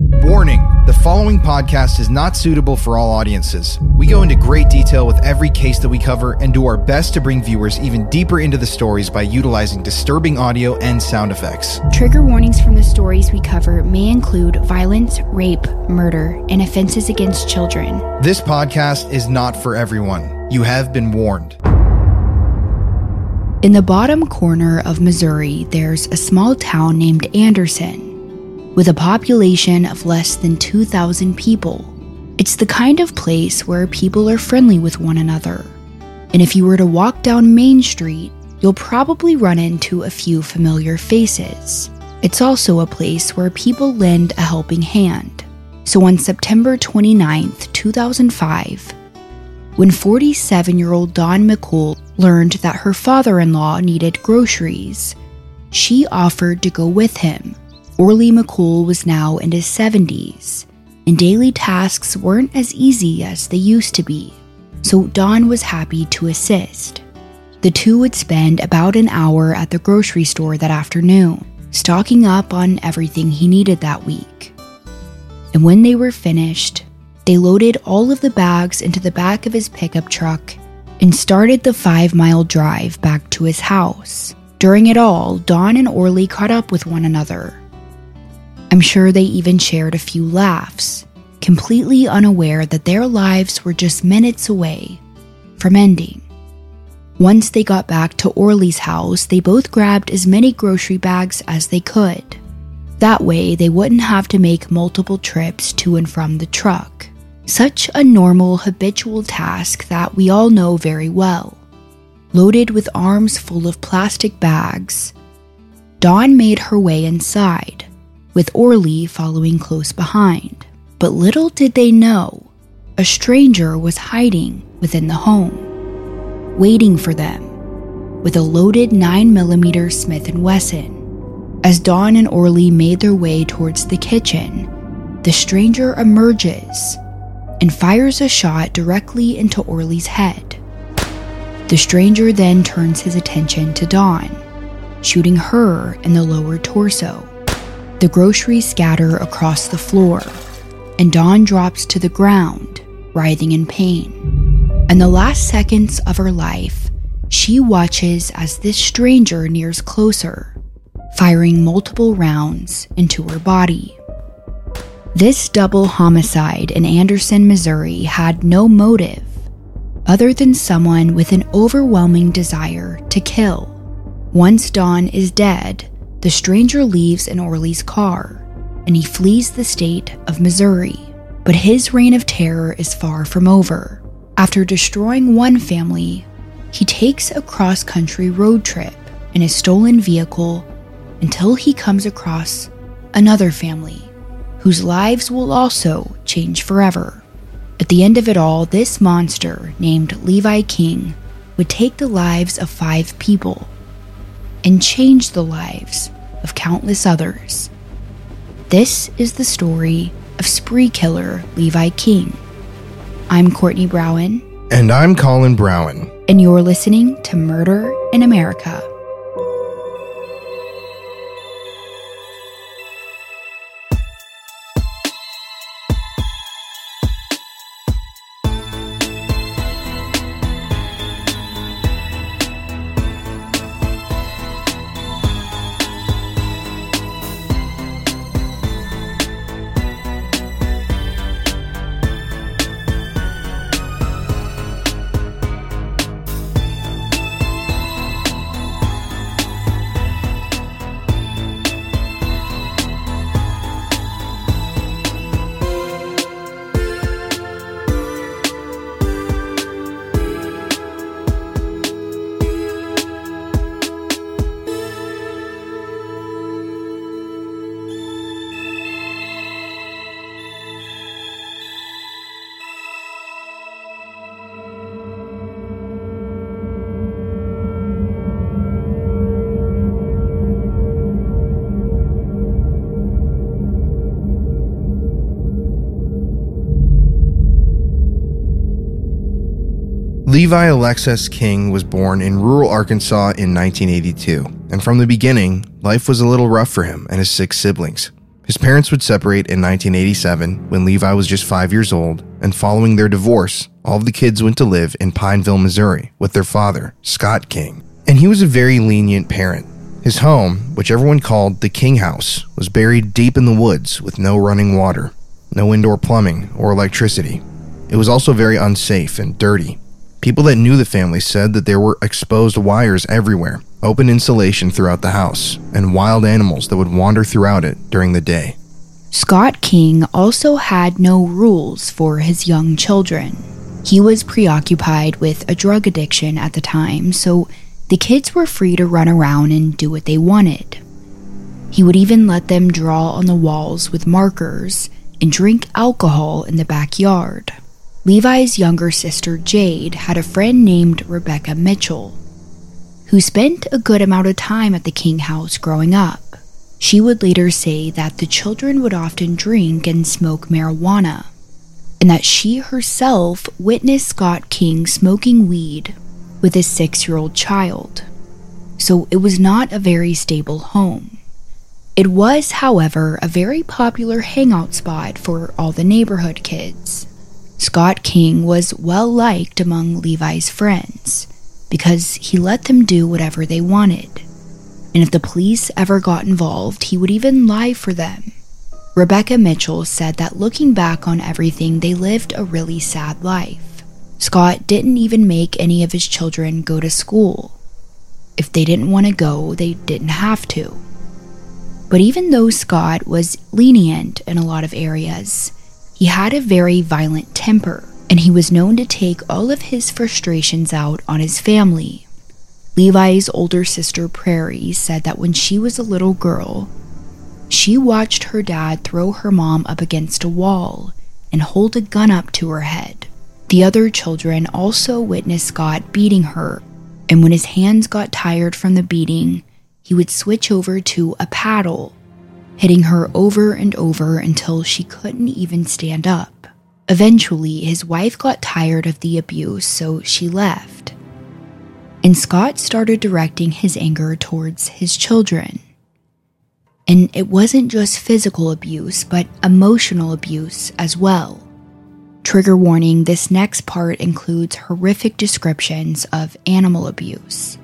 Warning the following podcast is not suitable for all audiences. We go into great detail with every case that we cover and do our best to bring viewers even deeper into the stories by utilizing disturbing audio and sound effects. Trigger warnings from the stories we cover may include violence, rape, murder, and offenses against children. This podcast is not for everyone. You have been warned. In the bottom corner of Missouri, there's a small town named Anderson with a population of less than 2,000 people. It's the kind of place where people are friendly with one another. And if you were to walk down Main Street, you'll probably run into a few familiar faces. It's also a place where people lend a helping hand. So on September 29, 2005, when 47 year old Dawn McCool learned that her father in law needed groceries, she offered to go with him Orly McCool was now in his 70s, and daily tasks weren't as easy as they used to be, so Dawn was happy to assist. The two would spend about an hour at the grocery store that afternoon, stocking up on everything he needed that week. And when they were finished, they loaded all of the bags into the back of his pickup truck and started the five mile drive back to his house. During it all, Dawn and Orly caught up with one another I'm sure they even shared a few laughs, completely unaware that their lives were just minutes away from ending. Once they got back to Orly's house, they both grabbed as many grocery bags as they could. That way, they wouldn't have to make multiple trips to and from the truck. Such a normal, habitual task that we all know very well. Loaded with arms full of plastic bags, Dawn made her way inside with Orly following close behind. But little did they know, a stranger was hiding within the home, waiting for them with a loaded 9mm Smith & Wesson. As Dawn and Orly made their way towards the kitchen, the stranger emerges and fires a shot directly into Orly's head. The stranger then turns his attention to Dawn, shooting her in the lower torso. The groceries scatter across the floor, and Dawn drops to the ground, writhing in pain. In the last seconds of her life, she watches as this stranger nears closer, firing multiple rounds into her body. This double homicide in Anderson, Missouri had no motive other than someone with an overwhelming desire to kill. Once Dawn is dead, the stranger leaves in Orly's car and he flees the state of Missouri. But his reign of terror is far from over. After destroying one family, he takes a cross country road trip in a stolen vehicle until he comes across another family whose lives will also change forever. At the end of it all, this monster named Levi King would take the lives of five people and change the lives of countless others. This is the story of spree killer Levi King. I'm Courtney Browen. And I'm Colin Browen. And you're listening to Murder in America. Levi Alexis King was born in rural Arkansas in 1982, and from the beginning, life was a little rough for him and his six siblings. His parents would separate in 1987 when Levi was just five years old, and following their divorce, all of the kids went to live in Pineville, Missouri with their father, Scott King. And he was a very lenient parent. His home, which everyone called the King House, was buried deep in the woods with no running water, no indoor plumbing or electricity. It was also very unsafe and dirty. People that knew the family said that there were exposed wires everywhere, open insulation throughout the house, and wild animals that would wander throughout it during the day. Scott King also had no rules for his young children. He was preoccupied with a drug addiction at the time, so the kids were free to run around and do what they wanted. He would even let them draw on the walls with markers and drink alcohol in the backyard. Levi's younger sister Jade had a friend named Rebecca Mitchell, who spent a good amount of time at the King house growing up. She would later say that the children would often drink and smoke marijuana, and that she herself witnessed Scott King smoking weed with his six year old child. So it was not a very stable home. It was, however, a very popular hangout spot for all the neighborhood kids. Scott King was well liked among Levi's friends because he let them do whatever they wanted. And if the police ever got involved, he would even lie for them. Rebecca Mitchell said that looking back on everything, they lived a really sad life. Scott didn't even make any of his children go to school. If they didn't want to go, they didn't have to. But even though Scott was lenient in a lot of areas, he had a very violent temper, and he was known to take all of his frustrations out on his family. Levi's older sister, Prairie, said that when she was a little girl, she watched her dad throw her mom up against a wall and hold a gun up to her head. The other children also witnessed Scott beating her, and when his hands got tired from the beating, he would switch over to a paddle, hitting her over and over until she couldn't even stand up. Eventually, his wife got tired of the abuse, so she left. And Scott started directing his anger towards his children. And it wasn't just physical abuse, but emotional abuse as well. Trigger warning this next part includes horrific descriptions of animal abuse.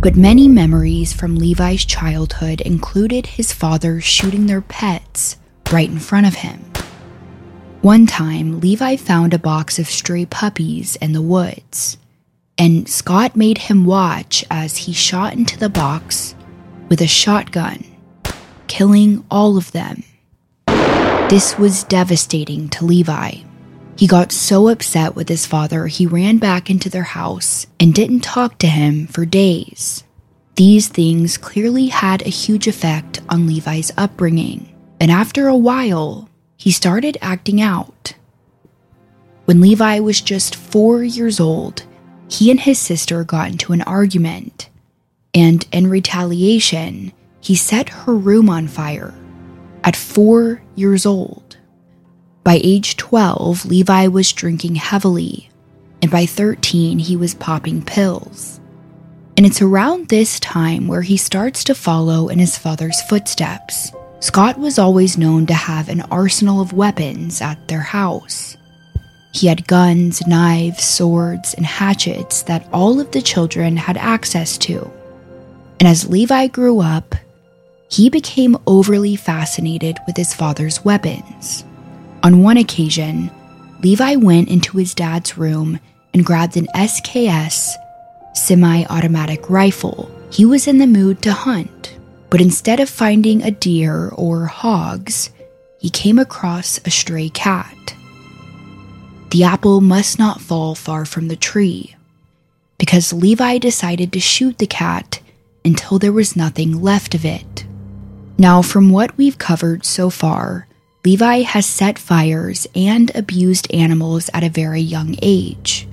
But many memories from Levi's childhood included his father shooting their pets right in front of him. One time, Levi found a box of stray puppies in the woods, and Scott made him watch as he shot into the box with a shotgun, killing all of them. This was devastating to Levi. He got so upset with his father, he ran back into their house and didn't talk to him for days. These things clearly had a huge effect on Levi's upbringing, and after a while, he started acting out. When Levi was just four years old, he and his sister got into an argument, and in retaliation, he set her room on fire at four years old. By age 12, Levi was drinking heavily, and by 13, he was popping pills. And it's around this time where he starts to follow in his father's footsteps. Scott was always known to have an arsenal of weapons at their house. He had guns, knives, swords, and hatchets that all of the children had access to. And as Levi grew up, he became overly fascinated with his father's weapons. On one occasion, Levi went into his dad's room and grabbed an SKS semi automatic rifle. He was in the mood to hunt, but instead of finding a deer or hogs, he came across a stray cat. The apple must not fall far from the tree, because Levi decided to shoot the cat until there was nothing left of it. Now, from what we've covered so far, Levi has set fires and abused animals at a very young age,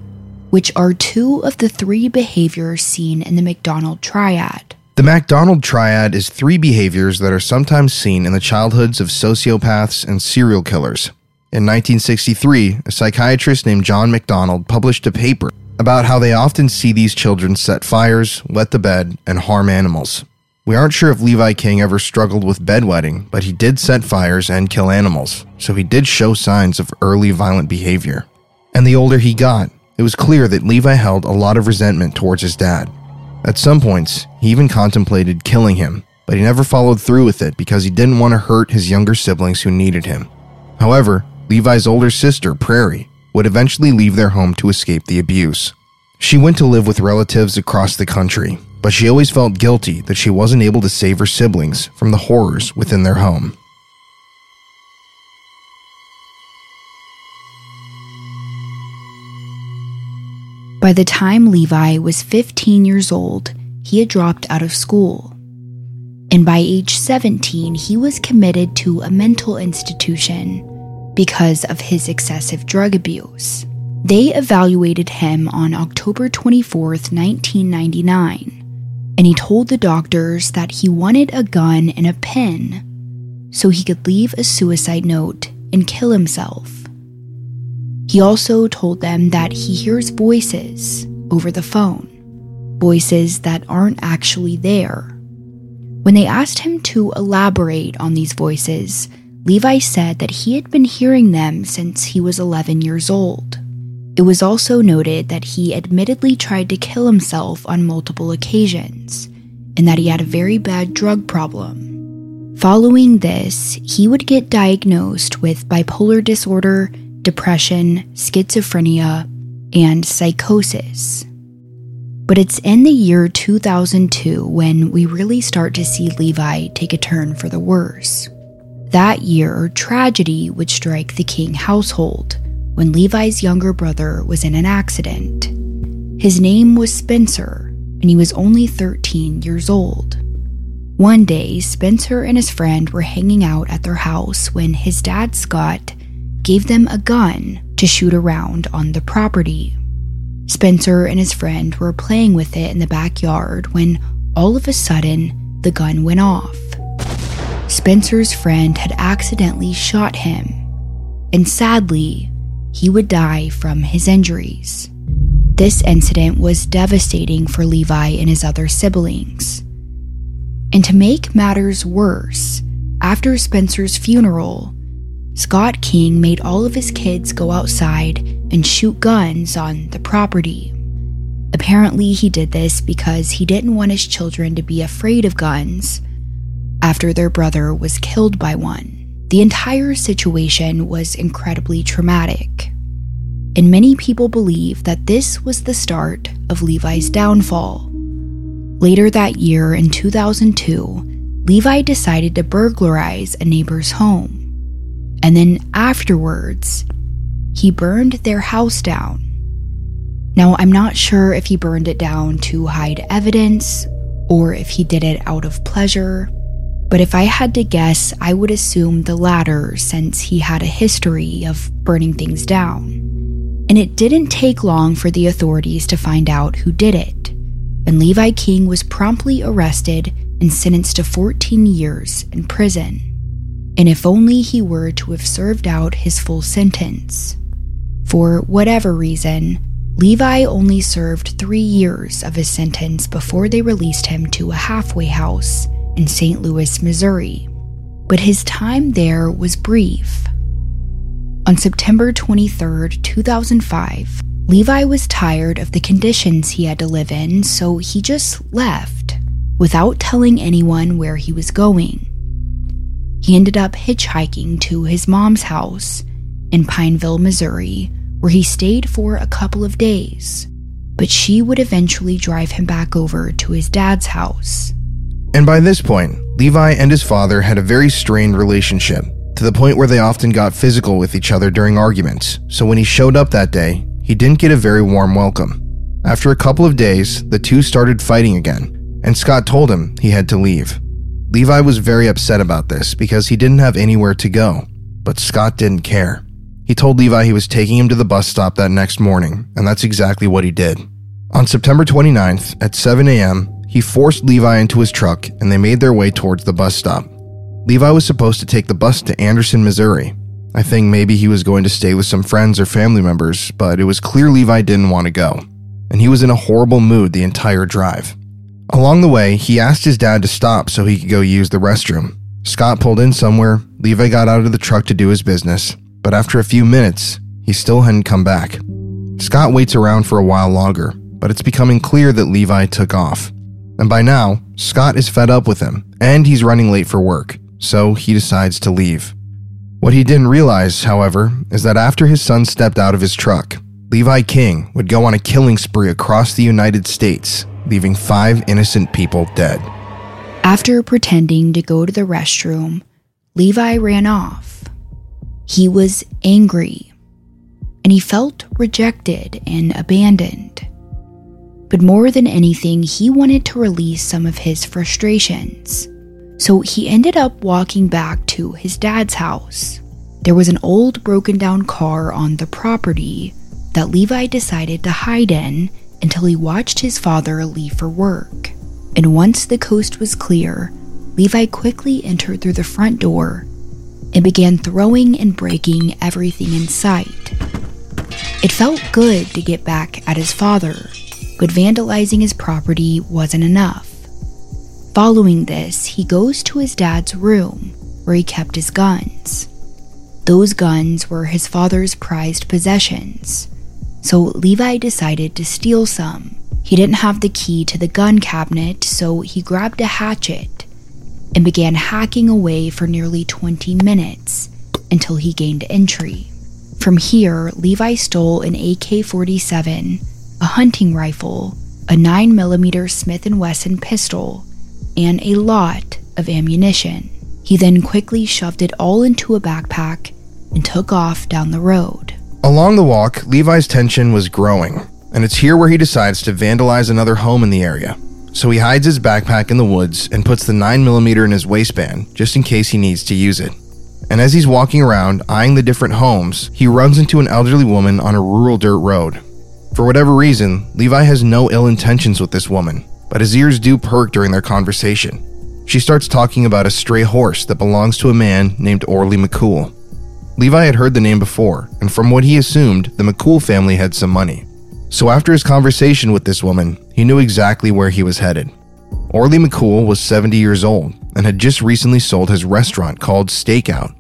which are two of the three behaviors seen in the McDonald Triad. The McDonald Triad is three behaviors that are sometimes seen in the childhoods of sociopaths and serial killers. In 1963, a psychiatrist named John McDonald published a paper about how they often see these children set fires, wet the bed, and harm animals. We aren't sure if Levi King ever struggled with bedwetting, but he did set fires and kill animals, so he did show signs of early violent behavior. And the older he got, it was clear that Levi held a lot of resentment towards his dad. At some points, he even contemplated killing him, but he never followed through with it because he didn't want to hurt his younger siblings who needed him. However, Levi's older sister, Prairie, would eventually leave their home to escape the abuse. She went to live with relatives across the country, but she always felt guilty that she wasn't able to save her siblings from the horrors within their home. By the time Levi was 15 years old, he had dropped out of school. And by age 17, he was committed to a mental institution because of his excessive drug abuse. They evaluated him on October 24, 1999, and he told the doctors that he wanted a gun and a pen so he could leave a suicide note and kill himself. He also told them that he hears voices over the phone, voices that aren't actually there. When they asked him to elaborate on these voices, Levi said that he had been hearing them since he was 11 years old. It was also noted that he admittedly tried to kill himself on multiple occasions, and that he had a very bad drug problem. Following this, he would get diagnosed with bipolar disorder, depression, schizophrenia, and psychosis. But it's in the year 2002 when we really start to see Levi take a turn for the worse. That year, tragedy would strike the King household when Levi's younger brother was in an accident. His name was Spencer, and he was only 13 years old. One day, Spencer and his friend were hanging out at their house when his dad, Scott, gave them a gun to shoot around on the property. Spencer and his friend were playing with it in the backyard when all of a sudden the gun went off. Spencer's friend had accidentally shot him, and sadly, he would die from his injuries. This incident was devastating for Levi and his other siblings. And to make matters worse, after Spencer's funeral, Scott King made all of his kids go outside and shoot guns on the property. Apparently, he did this because he didn't want his children to be afraid of guns after their brother was killed by one. The entire situation was incredibly traumatic, and many people believe that this was the start of Levi's downfall. Later that year, in 2002, Levi decided to burglarize a neighbor's home. And then afterwards, he burned their house down. Now, I'm not sure if he burned it down to hide evidence or if he did it out of pleasure. But if I had to guess, I would assume the latter since he had a history of burning things down. And it didn't take long for the authorities to find out who did it. And Levi King was promptly arrested and sentenced to 14 years in prison. And if only he were to have served out his full sentence. For whatever reason, Levi only served three years of his sentence before they released him to a halfway house in St. Louis, Missouri, but his time there was brief. On September 23, 2005, Levi was tired of the conditions he had to live in, so he just left without telling anyone where he was going. He ended up hitchhiking to his mom's house in Pineville, Missouri, where he stayed for a couple of days, but she would eventually drive him back over to his dad's house. And by this point, Levi and his father had a very strained relationship, to the point where they often got physical with each other during arguments. So when he showed up that day, he didn't get a very warm welcome. After a couple of days, the two started fighting again, and Scott told him he had to leave. Levi was very upset about this because he didn't have anywhere to go, but Scott didn't care. He told Levi he was taking him to the bus stop that next morning, and that's exactly what he did. On September 29th at 7 a.m., he forced Levi into his truck and they made their way towards the bus stop. Levi was supposed to take the bus to Anderson, Missouri. I think maybe he was going to stay with some friends or family members, but it was clear Levi didn't want to go. and he was in a horrible mood the entire drive. Along the way, he asked his dad to stop so he could go use the restroom. Scott pulled in somewhere, Levi got out of the truck to do his business, but after a few minutes, he still hadn't come back. Scott waits around for a while longer, but it's becoming clear that Levi took off. And by now, Scott is fed up with him, and he's running late for work, so he decides to leave. What he didn't realize, however, is that after his son stepped out of his truck, Levi King would go on a killing spree across the United States, leaving five innocent people dead. After pretending to go to the restroom, Levi ran off. He was angry and he felt rejected and abandoned. But more than anything, he wanted to release some of his frustrations. So he ended up walking back to his dad's house. There was an old broken down car on the property that Levi decided to hide in until he watched his father leave for work. And once the coast was clear, Levi quickly entered through the front door and began throwing and breaking everything in sight. It felt good to get back at his father, but vandalizing his property wasn't enough. Following this, he goes to his dad's room where he kept his guns. Those guns were his father's prized possessions, so Levi decided to steal some. He didn't have the key to the gun cabinet, so he grabbed a hatchet and began hacking away for nearly 20 minutes until he gained entry. From here, Levi stole an AK 47, a hunting rifle, a 9mm Smith & Wesson pistol, and a lot of ammunition. He then quickly shoved it all into a backpack and took off down the road. Along the walk, Levi's tension was growing, and it's here where he decides to vandalize another home in the area. So he hides his backpack in the woods and puts the 9mm in his waistband just in case he needs to use it. And as he's walking around, eyeing the different homes, he runs into an elderly woman on a rural dirt road. For whatever reason, Levi has no ill intentions with this woman, but his ears do perk during their conversation. She starts talking about a stray horse that belongs to a man named Orly McCool. Levi had heard the name before, and from what he assumed, the McCool family had some money. So after his conversation with this woman, he knew exactly where he was headed. Orly McCool was 70 years old and had just recently sold his restaurant called Stakeout.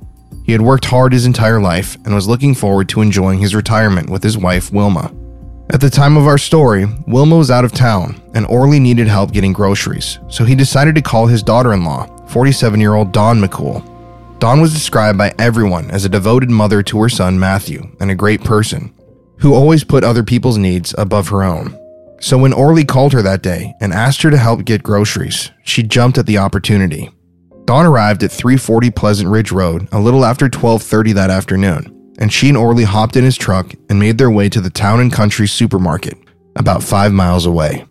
He had worked hard his entire life and was looking forward to enjoying his retirement with his wife, Wilma. At the time of our story, Wilma was out of town and Orly needed help getting groceries, so he decided to call his daughter in law, 47 year old Dawn McCool. Dawn was described by everyone as a devoted mother to her son Matthew and a great person, who always put other people's needs above her own. So when Orly called her that day and asked her to help get groceries, she jumped at the opportunity. Dawn arrived at 340 Pleasant Ridge Road a little after 12:30 that afternoon and she and Orly hopped in his truck and made their way to the town and country supermarket, about five miles away.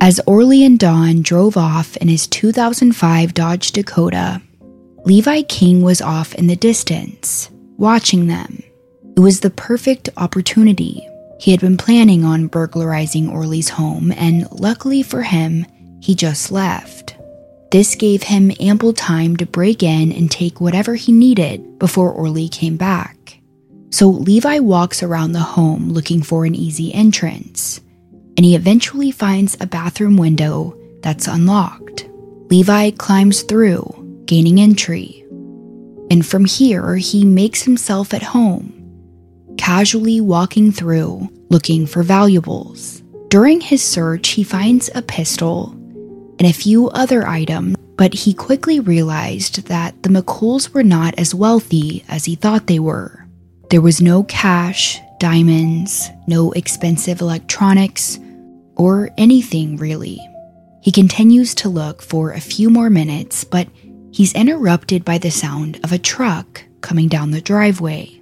As Orly and Dawn drove off in his 2005 Dodge Dakota, Levi King was off in the distance, watching them. It was the perfect opportunity. He had been planning on burglarizing Orly's home, and luckily for him, he just left. This gave him ample time to break in and take whatever he needed before Orly came back. So Levi walks around the home looking for an easy entrance, and he eventually finds a bathroom window that's unlocked. Levi climbs through, gaining entry. And from here, he makes himself at home, casually walking through, looking for valuables. During his search, he finds a pistol and a few other items, but he quickly realized that the McCools were not as wealthy as he thought they were. There was no cash, diamonds, no expensive electronics, or anything really. He continues to look for a few more minutes, but he's interrupted by the sound of a truck coming down the driveway.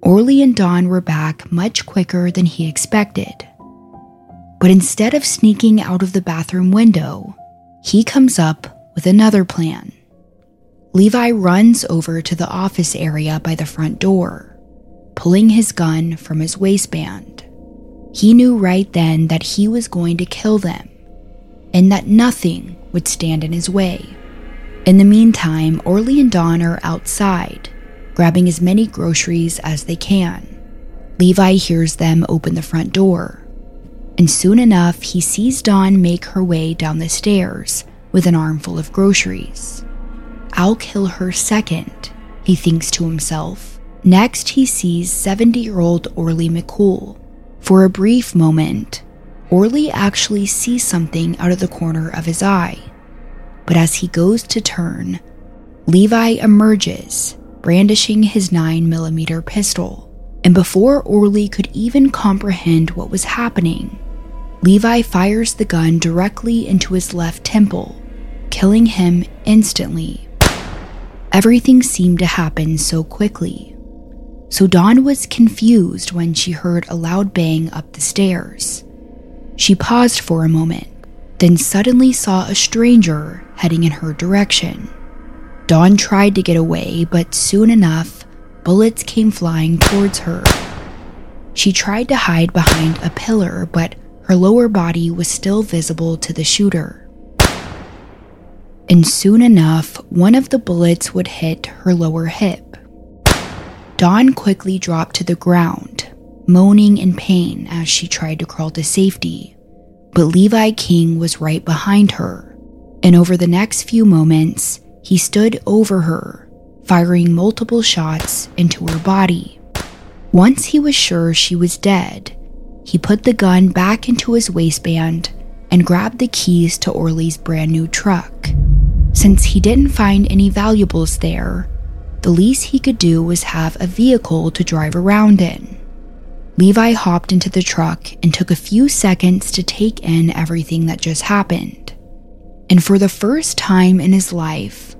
Orly and Dawn were back much quicker than he expected. But instead of sneaking out of the bathroom window, he comes up with another plan. Levi runs over to the office area by the front door pulling his gun from his waistband. He knew right then that he was going to kill them and that nothing would stand in his way. In the meantime, Orly and Dawn are outside, grabbing as many groceries as they can. Levi hears them open the front door. and soon enough, he sees Dawn make her way down the stairs with an armful of groceries. I'll kill her second, he thinks to himself. Next, he sees 70 year old Orly McCool. For a brief moment, Orly actually sees something out of the corner of his eye. But as he goes to turn, Levi emerges, brandishing his 9mm pistol. And before Orly could even comprehend what was happening, Levi fires the gun directly into his left temple, killing him instantly. Everything seemed to happen so quickly. So Dawn was confused when she heard a loud bang up the stairs. She paused for a moment, then suddenly saw a stranger heading in her direction. Dawn tried to get away, but soon enough, bullets came flying towards her. She tried to hide behind a pillar, but her lower body was still visible to the shooter. And soon enough, one of the bullets would hit her lower hip. Dawn quickly dropped to the ground, moaning in pain as she tried to crawl to safety. But Levi King was right behind her, and over the next few moments, he stood over her, firing multiple shots into her body. Once he was sure she was dead, he put the gun back into his waistband and grabbed the keys to Orly's brand new truck. Since he didn't find any valuables there, the least he could do was have a vehicle to drive around in. Levi hopped into the truck and took a few seconds to take in everything that just happened. And for the first time in his life,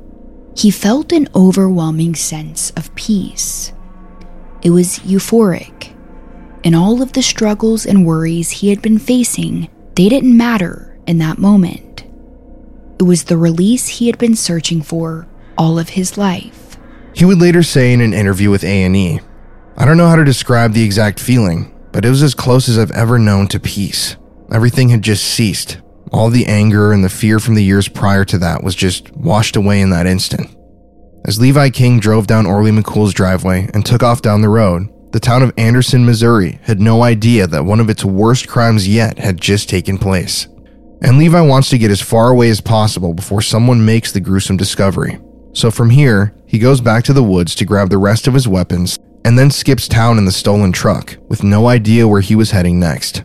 he felt an overwhelming sense of peace. It was euphoric and all of the struggles and worries he had been facing, they didn't matter in that moment. It was the release he had been searching for all of his life. He would later say in an interview with A&E, I don't know how to describe the exact feeling, but it was as close as I've ever known to peace. Everything had just ceased. All the anger and the fear from the years prior to that was just washed away in that instant. As Levi King drove down Orly McCool's driveway and took off down the road, the town of Anderson, Missouri had no idea that one of its worst crimes yet had just taken place. And Levi wants to get as far away as possible before someone makes the gruesome discovery. So from here, he goes back to the woods to grab the rest of his weapons and then skips town in the stolen truck with no idea where he was heading next.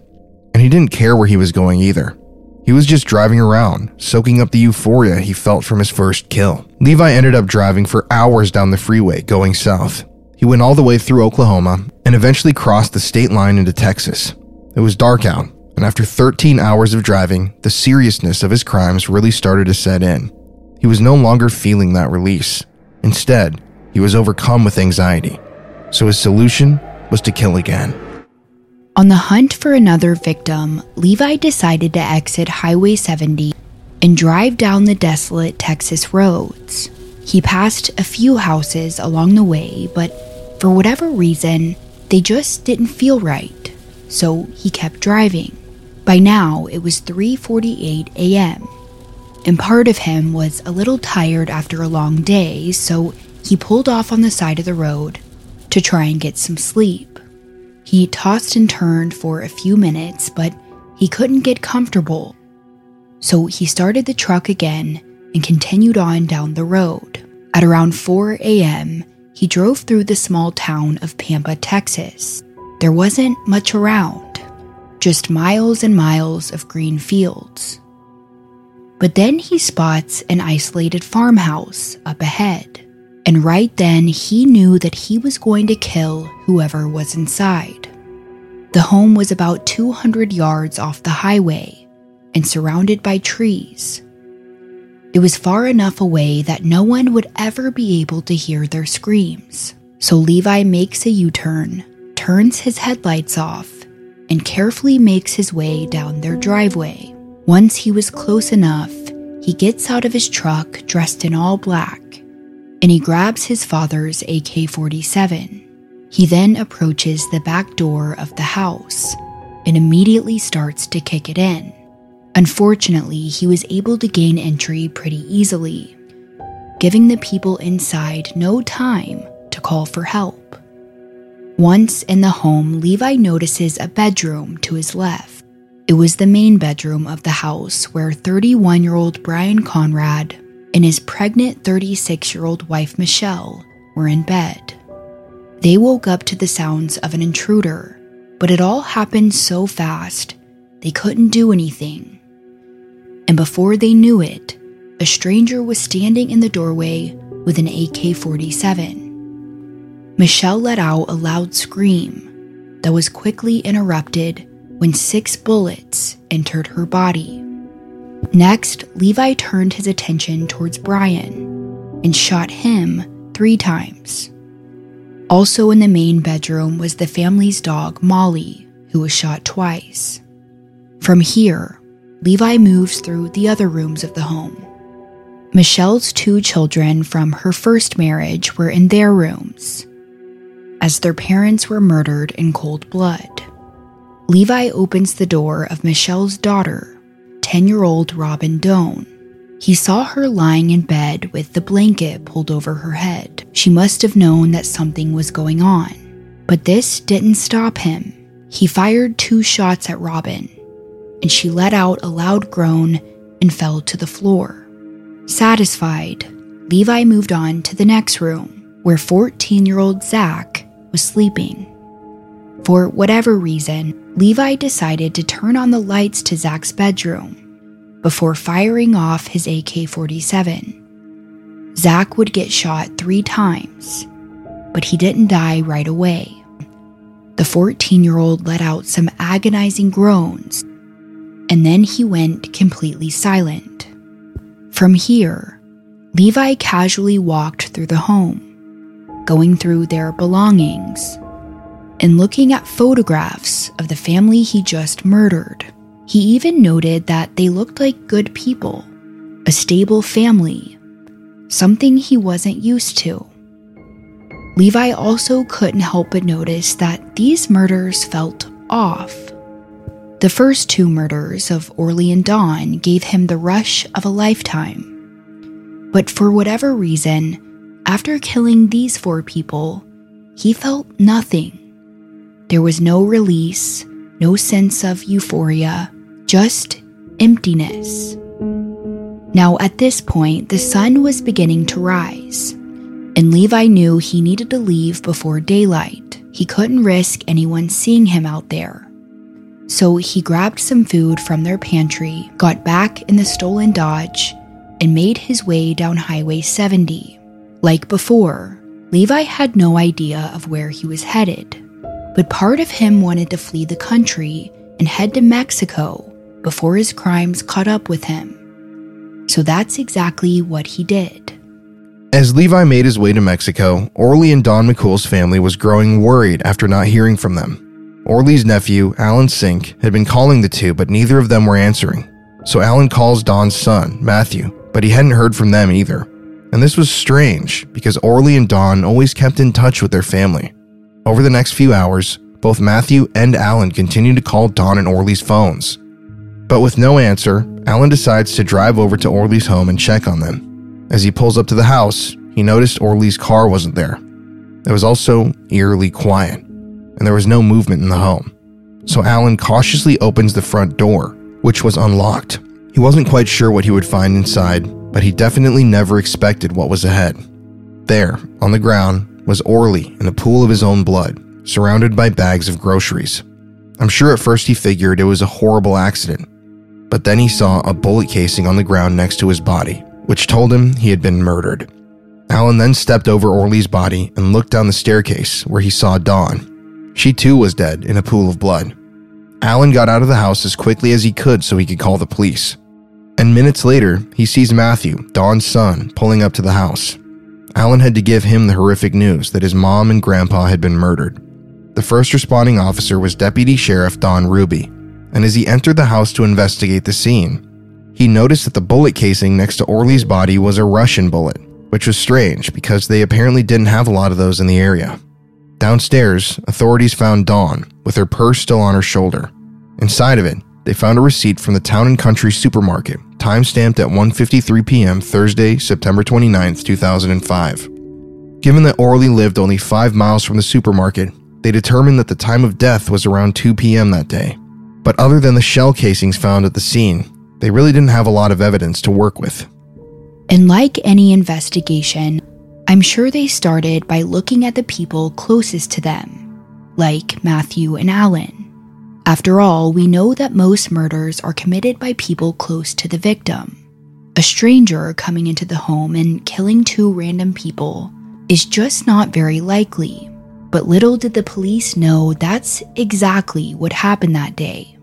And he didn't care where he was going either. He was just driving around, soaking up the euphoria he felt from his first kill. Levi ended up driving for hours down the freeway going south, he went all the way through Oklahoma and eventually crossed the state line into Texas. It was dark out, and after 13 hours of driving, the seriousness of his crimes really started to set in. He was no longer feeling that release. Instead, he was overcome with anxiety. So his solution was to kill again. On the hunt for another victim, Levi decided to exit Highway 70 and drive down the desolate Texas roads. He passed a few houses along the way, but for whatever reason, they just didn't feel right. So he kept driving. By now, it was 3:48 a.m. And part of him was a little tired after a long day, so he pulled off on the side of the road to try and get some sleep. He tossed and turned for a few minutes, but he couldn't get comfortable. So he started the truck again and continued on down the road. At around 4 a.m., he drove through the small town of Pampa, Texas. There wasn't much around, just miles and miles of green fields. But then he spots an isolated farmhouse up ahead. And right then, he knew that he was going to kill whoever was inside. The home was about 200 yards off the highway and surrounded by trees. It was far enough away that no one would ever be able to hear their screams. So Levi makes a U turn, turns his headlights off, and carefully makes his way down their driveway. Once he was close enough, he gets out of his truck dressed in all black and he grabs his father's AK 47. He then approaches the back door of the house and immediately starts to kick it in. Unfortunately, he was able to gain entry pretty easily, giving the people inside no time to call for help. Once in the home, Levi notices a bedroom to his left. It was the main bedroom of the house where 31 year old Brian Conrad and his pregnant 36 year old wife Michelle were in bed. They woke up to the sounds of an intruder, but it all happened so fast they couldn't do anything. And before they knew it, a stranger was standing in the doorway with an AK 47. Michelle let out a loud scream that was quickly interrupted when six bullets entered her body. Next, Levi turned his attention towards Brian and shot him three times. Also in the main bedroom was the family's dog, Molly, who was shot twice. From here, Levi moves through the other rooms of the home. Michelle's two children from her first marriage were in their rooms, as their parents were murdered in cold blood. Levi opens the door of Michelle's daughter, 10 year old Robin Doan. He saw her lying in bed with the blanket pulled over her head. She must have known that something was going on. But this didn't stop him. He fired two shots at Robin, and she let out a loud groan and fell to the floor. Satisfied, Levi moved on to the next room, where 14 year old Zach was sleeping. For whatever reason, Levi decided to turn on the lights to Zach's bedroom before firing off his AK 47. Zach would get shot three times, but he didn't die right away. The 14 year old let out some agonizing groans, and then he went completely silent. From here, Levi casually walked through the home, going through their belongings and looking at photographs of the family he just murdered. He even noted that they looked like good people, a stable family, something he wasn't used to. Levi also couldn't help but notice that these murders felt off. The first two murders of Orly and Dawn gave him the rush of a lifetime. But for whatever reason, after killing these four people, he felt nothing. There was no release, no sense of euphoria, just emptiness. Now, at this point, the sun was beginning to rise, and Levi knew he needed to leave before daylight. He couldn't risk anyone seeing him out there. So he grabbed some food from their pantry, got back in the stolen Dodge, and made his way down Highway 70. Like before, Levi had no idea of where he was headed but part of him wanted to flee the country and head to Mexico before his crimes caught up with him. So that's exactly what he did. As Levi made his way to Mexico, Orly and Dawn McCool's family was growing worried after not hearing from them. Orly's nephew, Alan Sink, had been calling the two, but neither of them were answering. So Alan calls Dawn's son, Matthew, but he hadn't heard from them either. And this was strange because Orly and Dawn always kept in touch with their family. Over the next few hours, both Matthew and Alan continue to call Dawn and Orly's phones. But with no answer, Alan decides to drive over to Orly's home and check on them. As he pulls up to the house, he noticed Orly's car wasn't there. It was also eerily quiet, and there was no movement in the home. So Alan cautiously opens the front door, which was unlocked. He wasn't quite sure what he would find inside, but he definitely never expected what was ahead. There, on the ground, was Orly in a pool of his own blood, surrounded by bags of groceries. I'm sure at first he figured it was a horrible accident, but then he saw a bullet casing on the ground next to his body, which told him he had been murdered. Alan then stepped over Orly's body and looked down the staircase where he saw Dawn. She too was dead in a pool of blood. Alan got out of the house as quickly as he could so he could call the police. And minutes later, he sees Matthew, Dawn's son, pulling up to the house. Alan had to give him the horrific news that his mom and grandpa had been murdered. The first responding officer was Deputy Sheriff Don Ruby, and as he entered the house to investigate the scene, he noticed that the bullet casing next to Orly's body was a Russian bullet, which was strange because they apparently didn't have a lot of those in the area. Downstairs, authorities found Dawn with her purse still on her shoulder. Inside of it, they found a receipt from the Town and Country supermarket, time-stamped at 1:53 p.m. Thursday, September 29, 2005. Given that Orley lived only 5 miles from the supermarket, they determined that the time of death was around 2 p.m. that day. But other than the shell casings found at the scene, they really didn't have a lot of evidence to work with. And like any investigation, I'm sure they started by looking at the people closest to them, like Matthew and Alan. After all, we know that most murders are committed by people close to the victim. A stranger coming into the home and killing two random people is just not very likely. But little did the police know that's exactly what happened that day.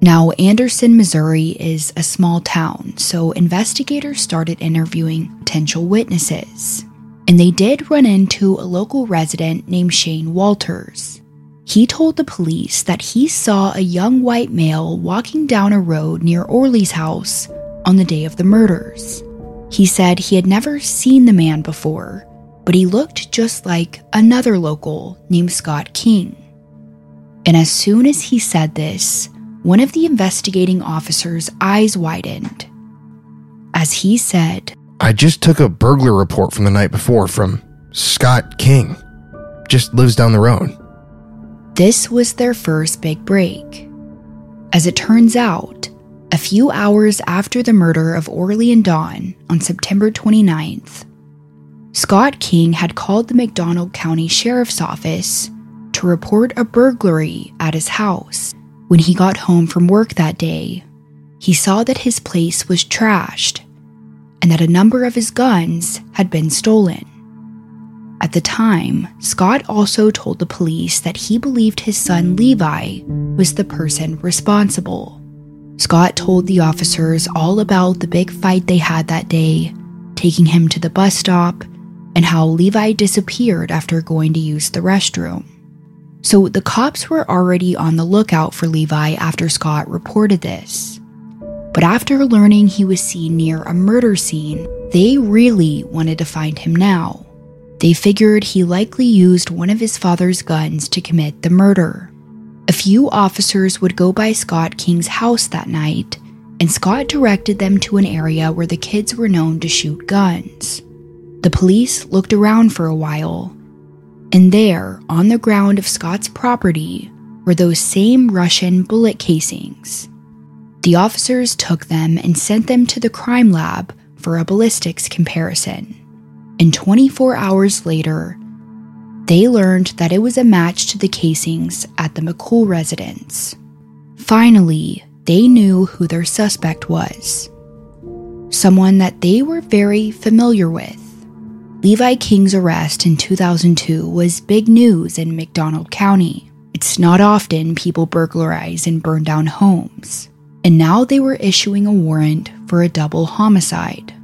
Now, Anderson, Missouri is a small town, so investigators started interviewing potential witnesses. And they did run into a local resident named Shane Walters. He told the police that he saw a young white male walking down a road near Orley's house on the day of the murders. He said he had never seen the man before, but he looked just like another local named Scott King. And as soon as he said this, one of the investigating officers' eyes widened. As he said, I just took a burglar report from the night before from Scott King. Just lives down the road. This was their first big break. As it turns out, a few hours after the murder of Orley and Dawn on September 29th, Scott King had called the McDonald County Sheriff's Office to report a burglary at his house. When he got home from work that day, he saw that his place was trashed and that a number of his guns had been stolen. At the time, Scott also told the police that he believed his son Levi was the person responsible. Scott told the officers all about the big fight they had that day, taking him to the bus stop, and how Levi disappeared after going to use the restroom. So the cops were already on the lookout for Levi after Scott reported this. But after learning he was seen near a murder scene, they really wanted to find him now. They figured he likely used one of his father's guns to commit the murder. A few officers would go by Scott King's house that night, and Scott directed them to an area where the kids were known to shoot guns. The police looked around for a while, and there, on the ground of Scott's property, were those same Russian bullet casings. The officers took them and sent them to the crime lab for a ballistics comparison. And 24 hours later, they learned that it was a match to the casings at the McCool residence. Finally, they knew who their suspect was someone that they were very familiar with. Levi King's arrest in 2002 was big news in McDonald County. It's not often people burglarize and burn down homes. And now they were issuing a warrant for a double homicide.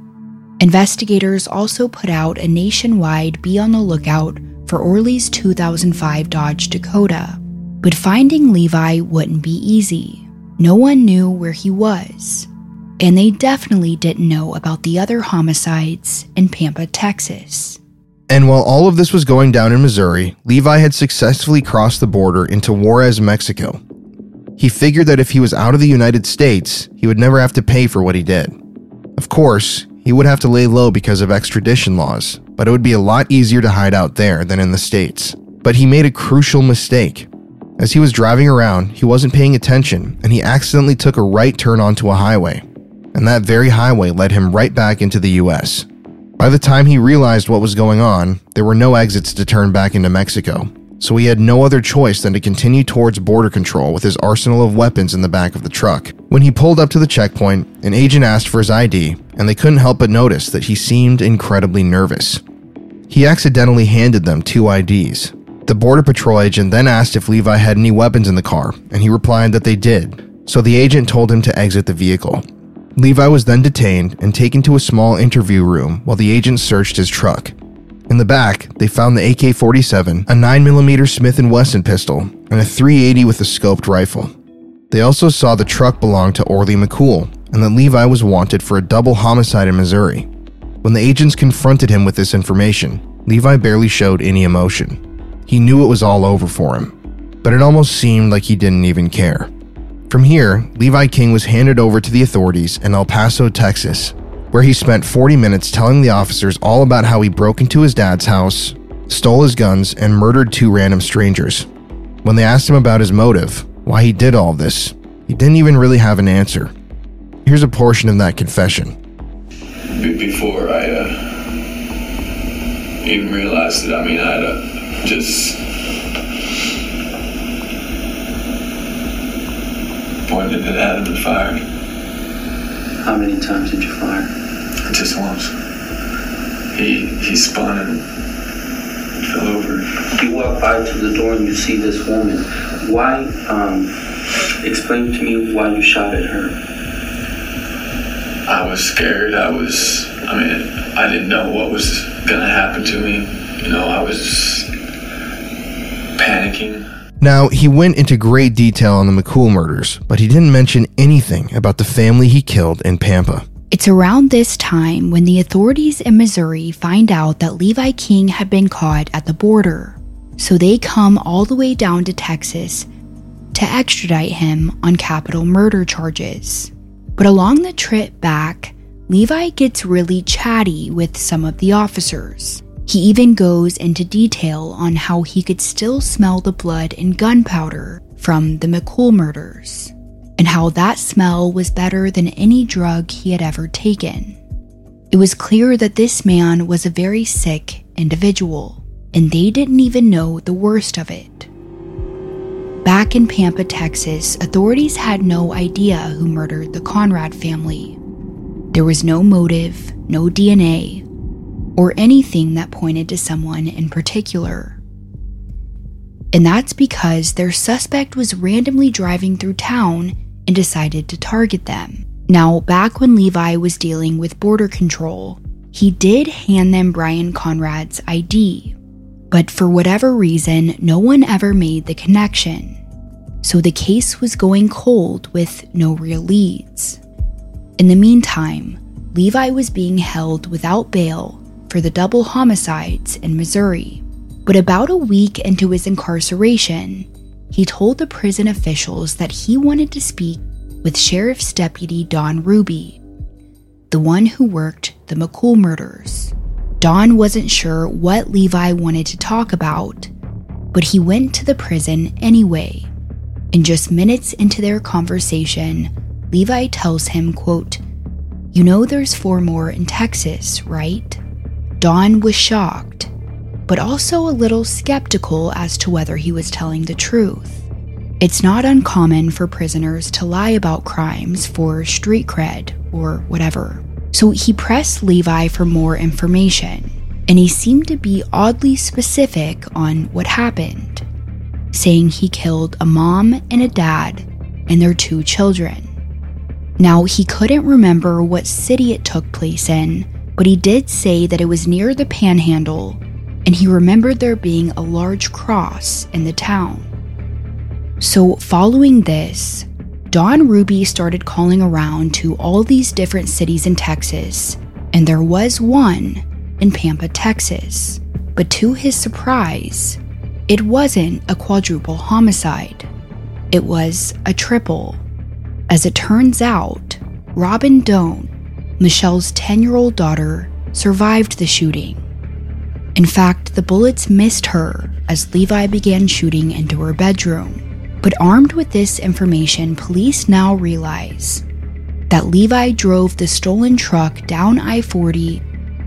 Investigators also put out a nationwide be on the lookout for Orley's 2005 Dodge Dakota. But finding Levi wouldn't be easy. No one knew where he was and they definitely didn't know about the other homicides in Pampa, Texas. And while all of this was going down in Missouri, Levi had successfully crossed the border into Juarez, Mexico. He figured that if he was out of the United States, he would never have to pay for what he did. Of course, he would have to lay low because of extradition laws, but it would be a lot easier to hide out there than in the States. But he made a crucial mistake. As he was driving around, he wasn't paying attention and he accidentally took a right turn onto a highway and that very highway led him right back into the US. By the time he realized what was going on, there were no exits to turn back into Mexico, so he had no other choice than to continue towards border control with his arsenal of weapons in the back of the truck. When he pulled up to the checkpoint, an agent asked for his ID, and they couldn't help but notice that he seemed incredibly nervous. He accidentally handed them two IDs. The Border Patrol agent then asked if Levi had any weapons in the car, and he replied that they did, so the agent told him to exit the vehicle. Levi was then detained and taken to a small interview room while the agent searched his truck. In the back, they found the AK-47, a 9mm Smith & Wesson pistol, and a 380 with a scoped rifle. They also saw the truck belonged to Orley McCool and that Levi was wanted for a double homicide in Missouri. When the agents confronted him with this information, Levi barely showed any emotion. He knew it was all over for him, but it almost seemed like he didn't even care. From here, Levi King was handed over to the authorities in El Paso, Texas, where he spent 40 minutes telling the officers all about how he broke into his dad's house, stole his guns, and murdered two random strangers. When they asked him about his motive, why he did all this, He didn't even really have an answer. Here's a portion of that confession. before I uh, even realized it, I mean, I'd uh, just pointed it at him and fired. How many times did you fire? Just once. He he spun and fell over. You walk by to the door and you see this woman. Why? Um, explain to me why you shot at her. I was scared. I was. I mean, I didn't know what was gonna happen to me. You know, I was panicking. Now, he went into great detail on the McCool murders, but he didn't mention anything about the family he killed in Pampa. It's around this time when the authorities in Missouri find out that Levi King had been caught at the border. So they come all the way down to Texas to extradite him on capital murder charges. But along the trip back, Levi gets really chatty with some of the officers. He even goes into detail on how he could still smell the blood and gunpowder from the McCool murders, and how that smell was better than any drug he had ever taken. It was clear that this man was a very sick individual, and they didn't even know the worst of it. Back in Pampa, Texas, authorities had no idea who murdered the Conrad family. There was no motive, no DNA, or anything that pointed to someone in particular. And that's because their suspect was randomly driving through town and decided to target them. Now, back when Levi was dealing with border control, he did hand them Brian Conrad's ID, but for whatever reason, no one ever made the connection. So the case was going cold with no real leads. In the meantime, Levi was being held without bail for the double homicides in Missouri. But about a week into his incarceration, he told the prison officials that he wanted to speak with Sheriff's Deputy Don Ruby, the one who worked the McCool murders. Don wasn't sure what Levi wanted to talk about, but he went to the prison anyway. And just minutes into their conversation, Levi tells him, quote, You know there's four more in Texas, right? Don was shocked, but also a little skeptical as to whether he was telling the truth. It's not uncommon for prisoners to lie about crimes for street cred or whatever. So he pressed Levi for more information, and he seemed to be oddly specific on what happened, saying he killed a mom and a dad and their two children. Now, he couldn't remember what city it took place in, but he did say that it was near the panhandle, and he remembered there being a large cross in the town. So, following this, Don Ruby started calling around to all these different cities in Texas, and there was one in Pampa, Texas. But to his surprise, it wasn't a quadruple homicide, it was a triple. As it turns out, Robin Doan, Michelle's 10 year old daughter, survived the shooting. In fact, the bullets missed her as Levi began shooting into her bedroom. But armed with this information, police now realize that Levi drove the stolen truck down I 40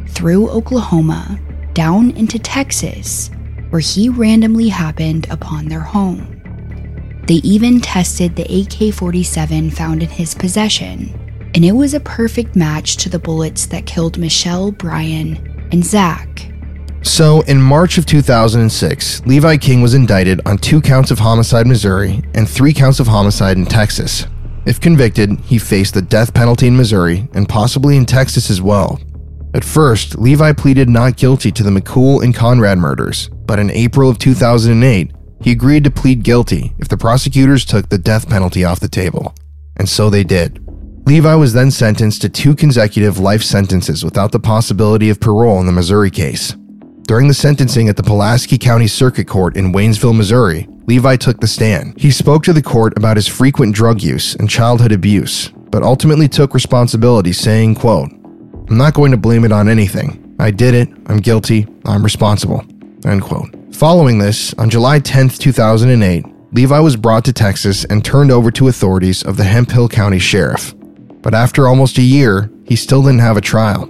through Oklahoma, down into Texas, where he randomly happened upon their home. They even tested the AK 47 found in his possession, and it was a perfect match to the bullets that killed Michelle, Brian, and Zach. So, in March of 2006, Levi King was indicted on two counts of homicide in Missouri and three counts of homicide in Texas. If convicted, he faced the death penalty in Missouri and possibly in Texas as well. At first, Levi pleaded not guilty to the McCool and Conrad murders, but in April of 2008, he agreed to plead guilty if the prosecutors took the death penalty off the table. And so they did. Levi was then sentenced to two consecutive life sentences without the possibility of parole in the Missouri case. During the sentencing at the Pulaski County Circuit Court in Waynesville, Missouri, Levi took the stand. He spoke to the court about his frequent drug use and childhood abuse, but ultimately took responsibility, saying, quote, I'm not going to blame it on anything. I did it, I'm guilty, I'm responsible. End quote. Following this, on July 10, 2008, Levi was brought to Texas and turned over to authorities of the Hemphill County Sheriff. But after almost a year, he still didn't have a trial.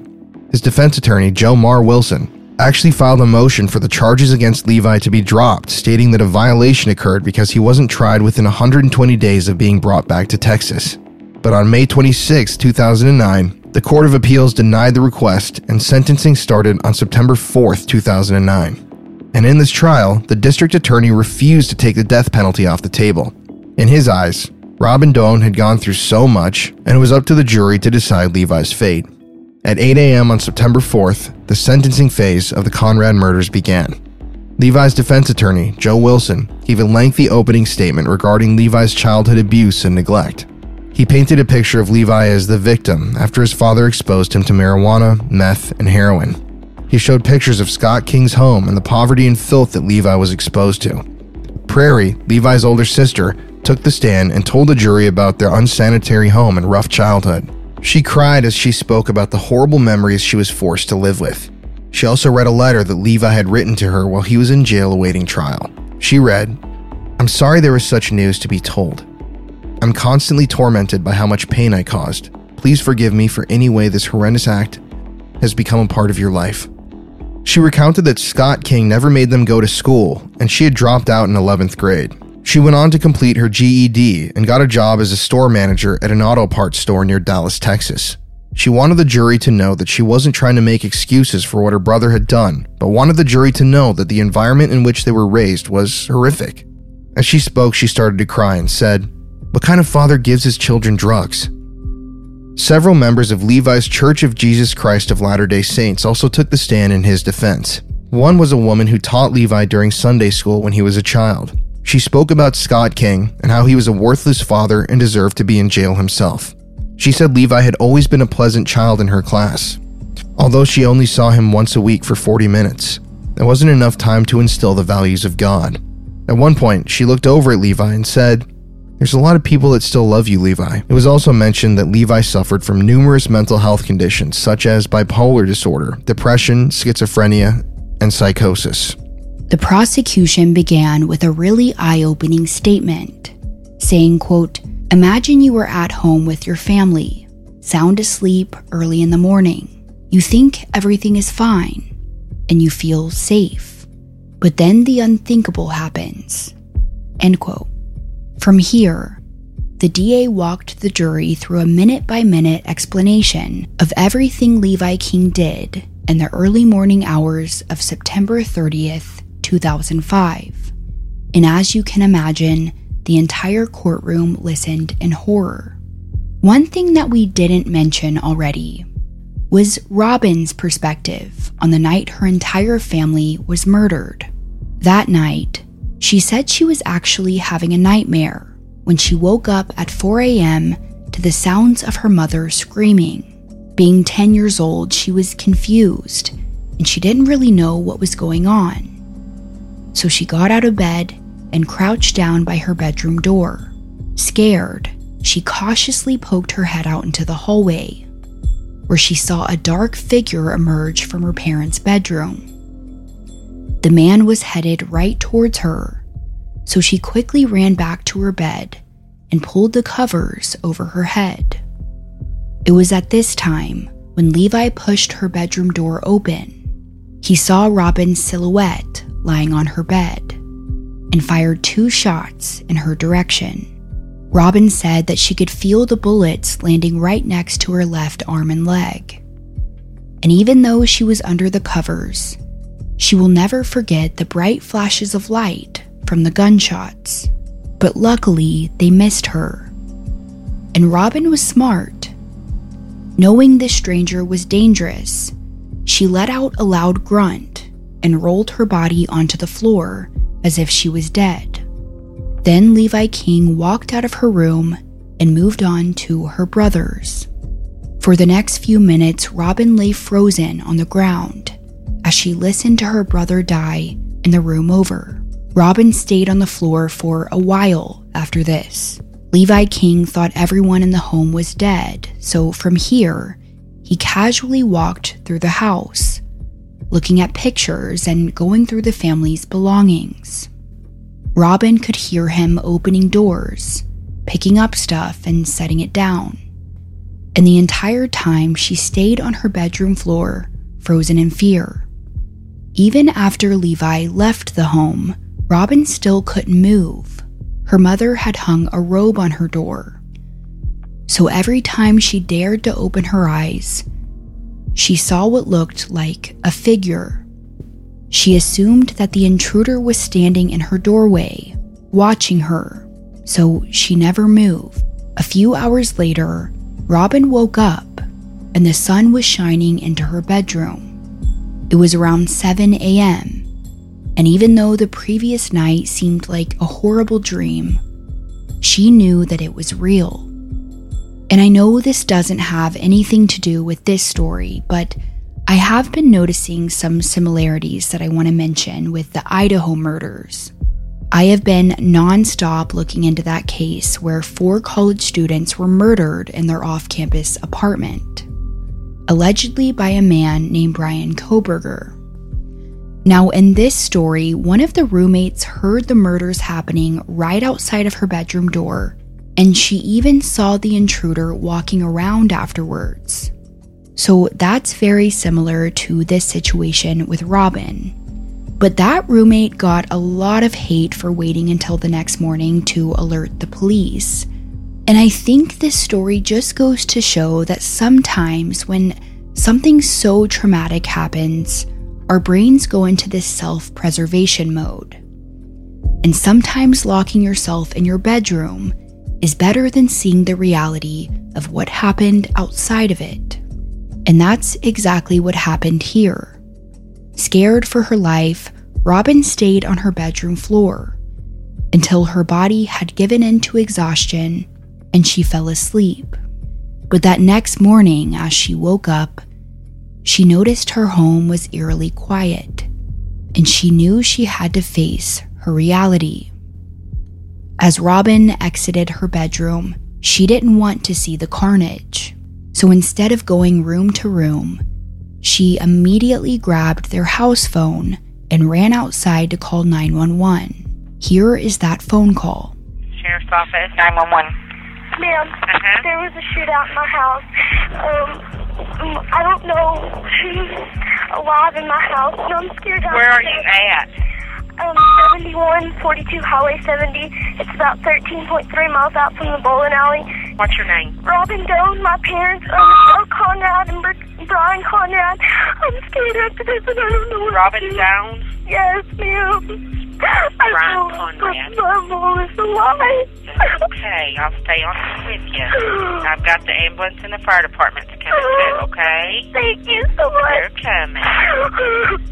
His defense attorney, Joe Mar Wilson, actually filed a motion for the charges against Levi to be dropped, stating that a violation occurred because he wasn't tried within 120 days of being brought back to Texas. But on May 26, 2009, the Court of Appeals denied the request and sentencing started on September 4, 2009. And in this trial, the district attorney refused to take the death penalty off the table. In his eyes, Robin Doan had gone through so much, and it was up to the jury to decide Levi's fate. At 8 a.m. on September 4th, the sentencing phase of the Conrad murders began. Levi's defense attorney, Joe Wilson, gave a lengthy opening statement regarding Levi's childhood abuse and neglect. He painted a picture of Levi as the victim after his father exposed him to marijuana, meth, and heroin. He showed pictures of Scott King's home and the poverty and filth that Levi was exposed to. Prairie, Levi's older sister, took the stand and told the jury about their unsanitary home and rough childhood. She cried as she spoke about the horrible memories she was forced to live with. She also read a letter that Levi had written to her while he was in jail awaiting trial. She read, I'm sorry there was such news to be told. I'm constantly tormented by how much pain I caused. Please forgive me for any way this horrendous act has become a part of your life. She recounted that Scott King never made them go to school, and she had dropped out in 11th grade. She went on to complete her GED and got a job as a store manager at an auto parts store near Dallas, Texas. She wanted the jury to know that she wasn't trying to make excuses for what her brother had done, but wanted the jury to know that the environment in which they were raised was horrific. As she spoke, she started to cry and said, what kind of father gives his children drugs? Several members of Levi's Church of Jesus Christ of Latter day Saints also took the stand in his defense. One was a woman who taught Levi during Sunday school when he was a child. She spoke about Scott King and how he was a worthless father and deserved to be in jail himself. She said Levi had always been a pleasant child in her class. Although she only saw him once a week for 40 minutes, it wasn't enough time to instill the values of God. At one point, she looked over at Levi and said, there's a lot of people that still love you, Levi. It was also mentioned that Levi suffered from numerous mental health conditions, such as bipolar disorder, depression, schizophrenia, and psychosis. The prosecution began with a really eye-opening statement, saying, quote, Imagine you were at home with your family, sound asleep early in the morning. You think everything is fine, and you feel safe. But then the unthinkable happens. End quote. From here, the DA walked the jury through a minute by minute explanation of everything Levi King did in the early morning hours of September 30th, 2005. And as you can imagine, the entire courtroom listened in horror. One thing that we didn't mention already was Robin's perspective on the night her entire family was murdered. That night, she said she was actually having a nightmare when she woke up at 4 a.m. to the sounds of her mother screaming. Being 10 years old, she was confused and she didn't really know what was going on. So she got out of bed and crouched down by her bedroom door. Scared, she cautiously poked her head out into the hallway, where she saw a dark figure emerge from her parents' bedroom. The man was headed right towards her, so she quickly ran back to her bed and pulled the covers over her head. It was at this time when Levi pushed her bedroom door open. He saw Robin's silhouette lying on her bed and fired two shots in her direction. Robin said that she could feel the bullets landing right next to her left arm and leg. And even though she was under the covers, she will never forget the bright flashes of light from the gunshots. But luckily, they missed her. And Robin was smart. Knowing this stranger was dangerous, she let out a loud grunt and rolled her body onto the floor as if she was dead. Then Levi King walked out of her room and moved on to her brother's. For the next few minutes, Robin lay frozen on the ground as she listened to her brother die in the room over. Robin stayed on the floor for a while after this. Levi King thought everyone in the home was dead, so from here, he casually walked through the house, looking at pictures and going through the family's belongings. Robin could hear him opening doors, picking up stuff, and setting it down. And the entire time, she stayed on her bedroom floor, frozen in fear. Even after Levi left the home, Robin still couldn't move. Her mother had hung a robe on her door. So every time she dared to open her eyes, she saw what looked like a figure. She assumed that the intruder was standing in her doorway, watching her, so she never moved. A few hours later, Robin woke up and the sun was shining into her bedroom. It was around 7 a.m., and even though the previous night seemed like a horrible dream, she knew that it was real. And I know this doesn't have anything to do with this story, but I have been noticing some similarities that I want to mention with the Idaho murders. I have been nonstop looking into that case where four college students were murdered in their off campus apartment allegedly by a man named Bryan Kohberger. Now, in this story, one of the roommates heard the murders happening right outside of her bedroom door, and she even saw the intruder walking around afterwards. So that's very similar to this situation with Robin. But that roommate got a lot of hate for waiting until the next morning to alert the police. And I think this story just goes to show that sometimes when something so traumatic happens, our brains go into this self preservation mode. And sometimes locking yourself in your bedroom is better than seeing the reality of what happened outside of it. And that's exactly what happened here. Scared for her life, Robin stayed on her bedroom floor until her body had given in to exhaustion and she fell asleep. But that next morning, as she woke up, she noticed her home was eerily quiet, and she knew she had to face her reality. As Robin exited her bedroom, she didn't want to see the carnage. So instead of going room to room, she immediately grabbed their house phone and ran outside to call 911. Here is that phone call. Sheriff's Office, 911. Ma'am, Uh-huh. there was a shootout in my house. Um, I don't know who's alive in my house, and I'm scared. Where are you at? Um, 7142 Highway 70. It's about 13.3 miles out from the bowling alley. What's your name? Robin Doe, my parents are Michelle Conrad and Br- Brian Conrad. I'm scared after this, and I don't know what Robin to do. Jones? Yes, ma'am. Brian Conrad. My mom is alive. Okay, I'll stay on with you. I've got the ambulance and the fire department to come and okay? Thank you so much. They're coming.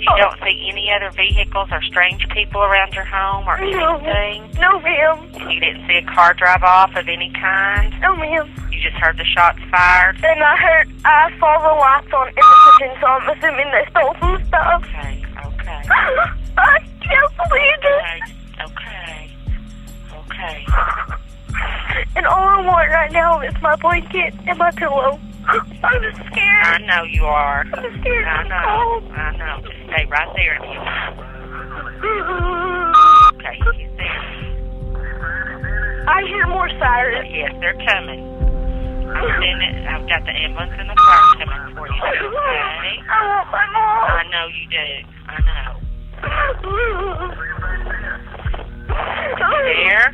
You don't see any other vehicles or strange people around your home or No. anything? No, ma'am. You didn't see a car drive off of any kind? No, ma'am. You just heard the shots fired? And I heard I saw the lights on in the kitchen, so I'm assuming they stole some stuff. Okay, okay. I can't believe Okay, it. okay. Okay. And all I want right now is my blanket and my pillow. I'm scared. I know you are. I'm scared. I I'm know. cold. I know. Stay right there. Okay, you see? I hear more sirens. Yes, they're coming. I'm sending. I've got the ambulance and the fire coming for you. Okay. I want my mom. I know you do. I know. there?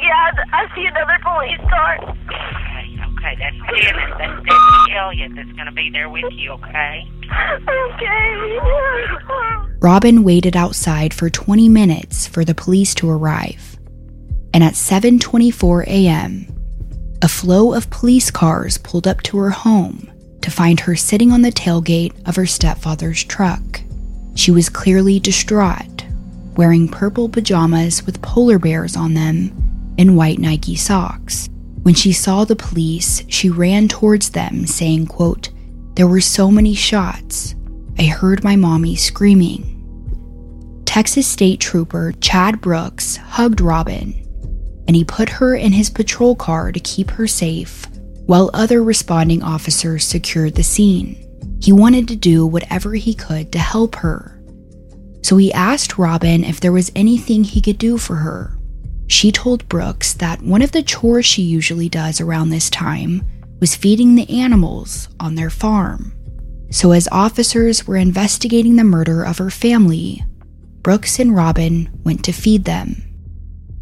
Yeah, I see another police car. Okay. That's Dennis. That's Dennis Elliott. That's going to be there with you. Okay. Okay. Robin waited outside for 20 minutes for the police to arrive. And at 7:24 a.m., a flow of police cars pulled up to her home to find her sitting on the tailgate of her stepfather's truck. She was clearly distraught, wearing purple pajamas with polar bears on them and white Nike socks. When she saw the police, she ran towards them saying, quote, "There were so many shots. I heard my mommy screaming." Texas State Trooper Chad Brooks hugged Robin and he put her in his patrol car to keep her safe while other responding officers secured the scene. He wanted to do whatever he could to help her. So he asked Robin if there was anything he could do for her. She told Brooks that one of the chores she usually does around this time was feeding the animals on their farm. So, as officers were investigating the murder of her family, Brooks and Robin went to feed them.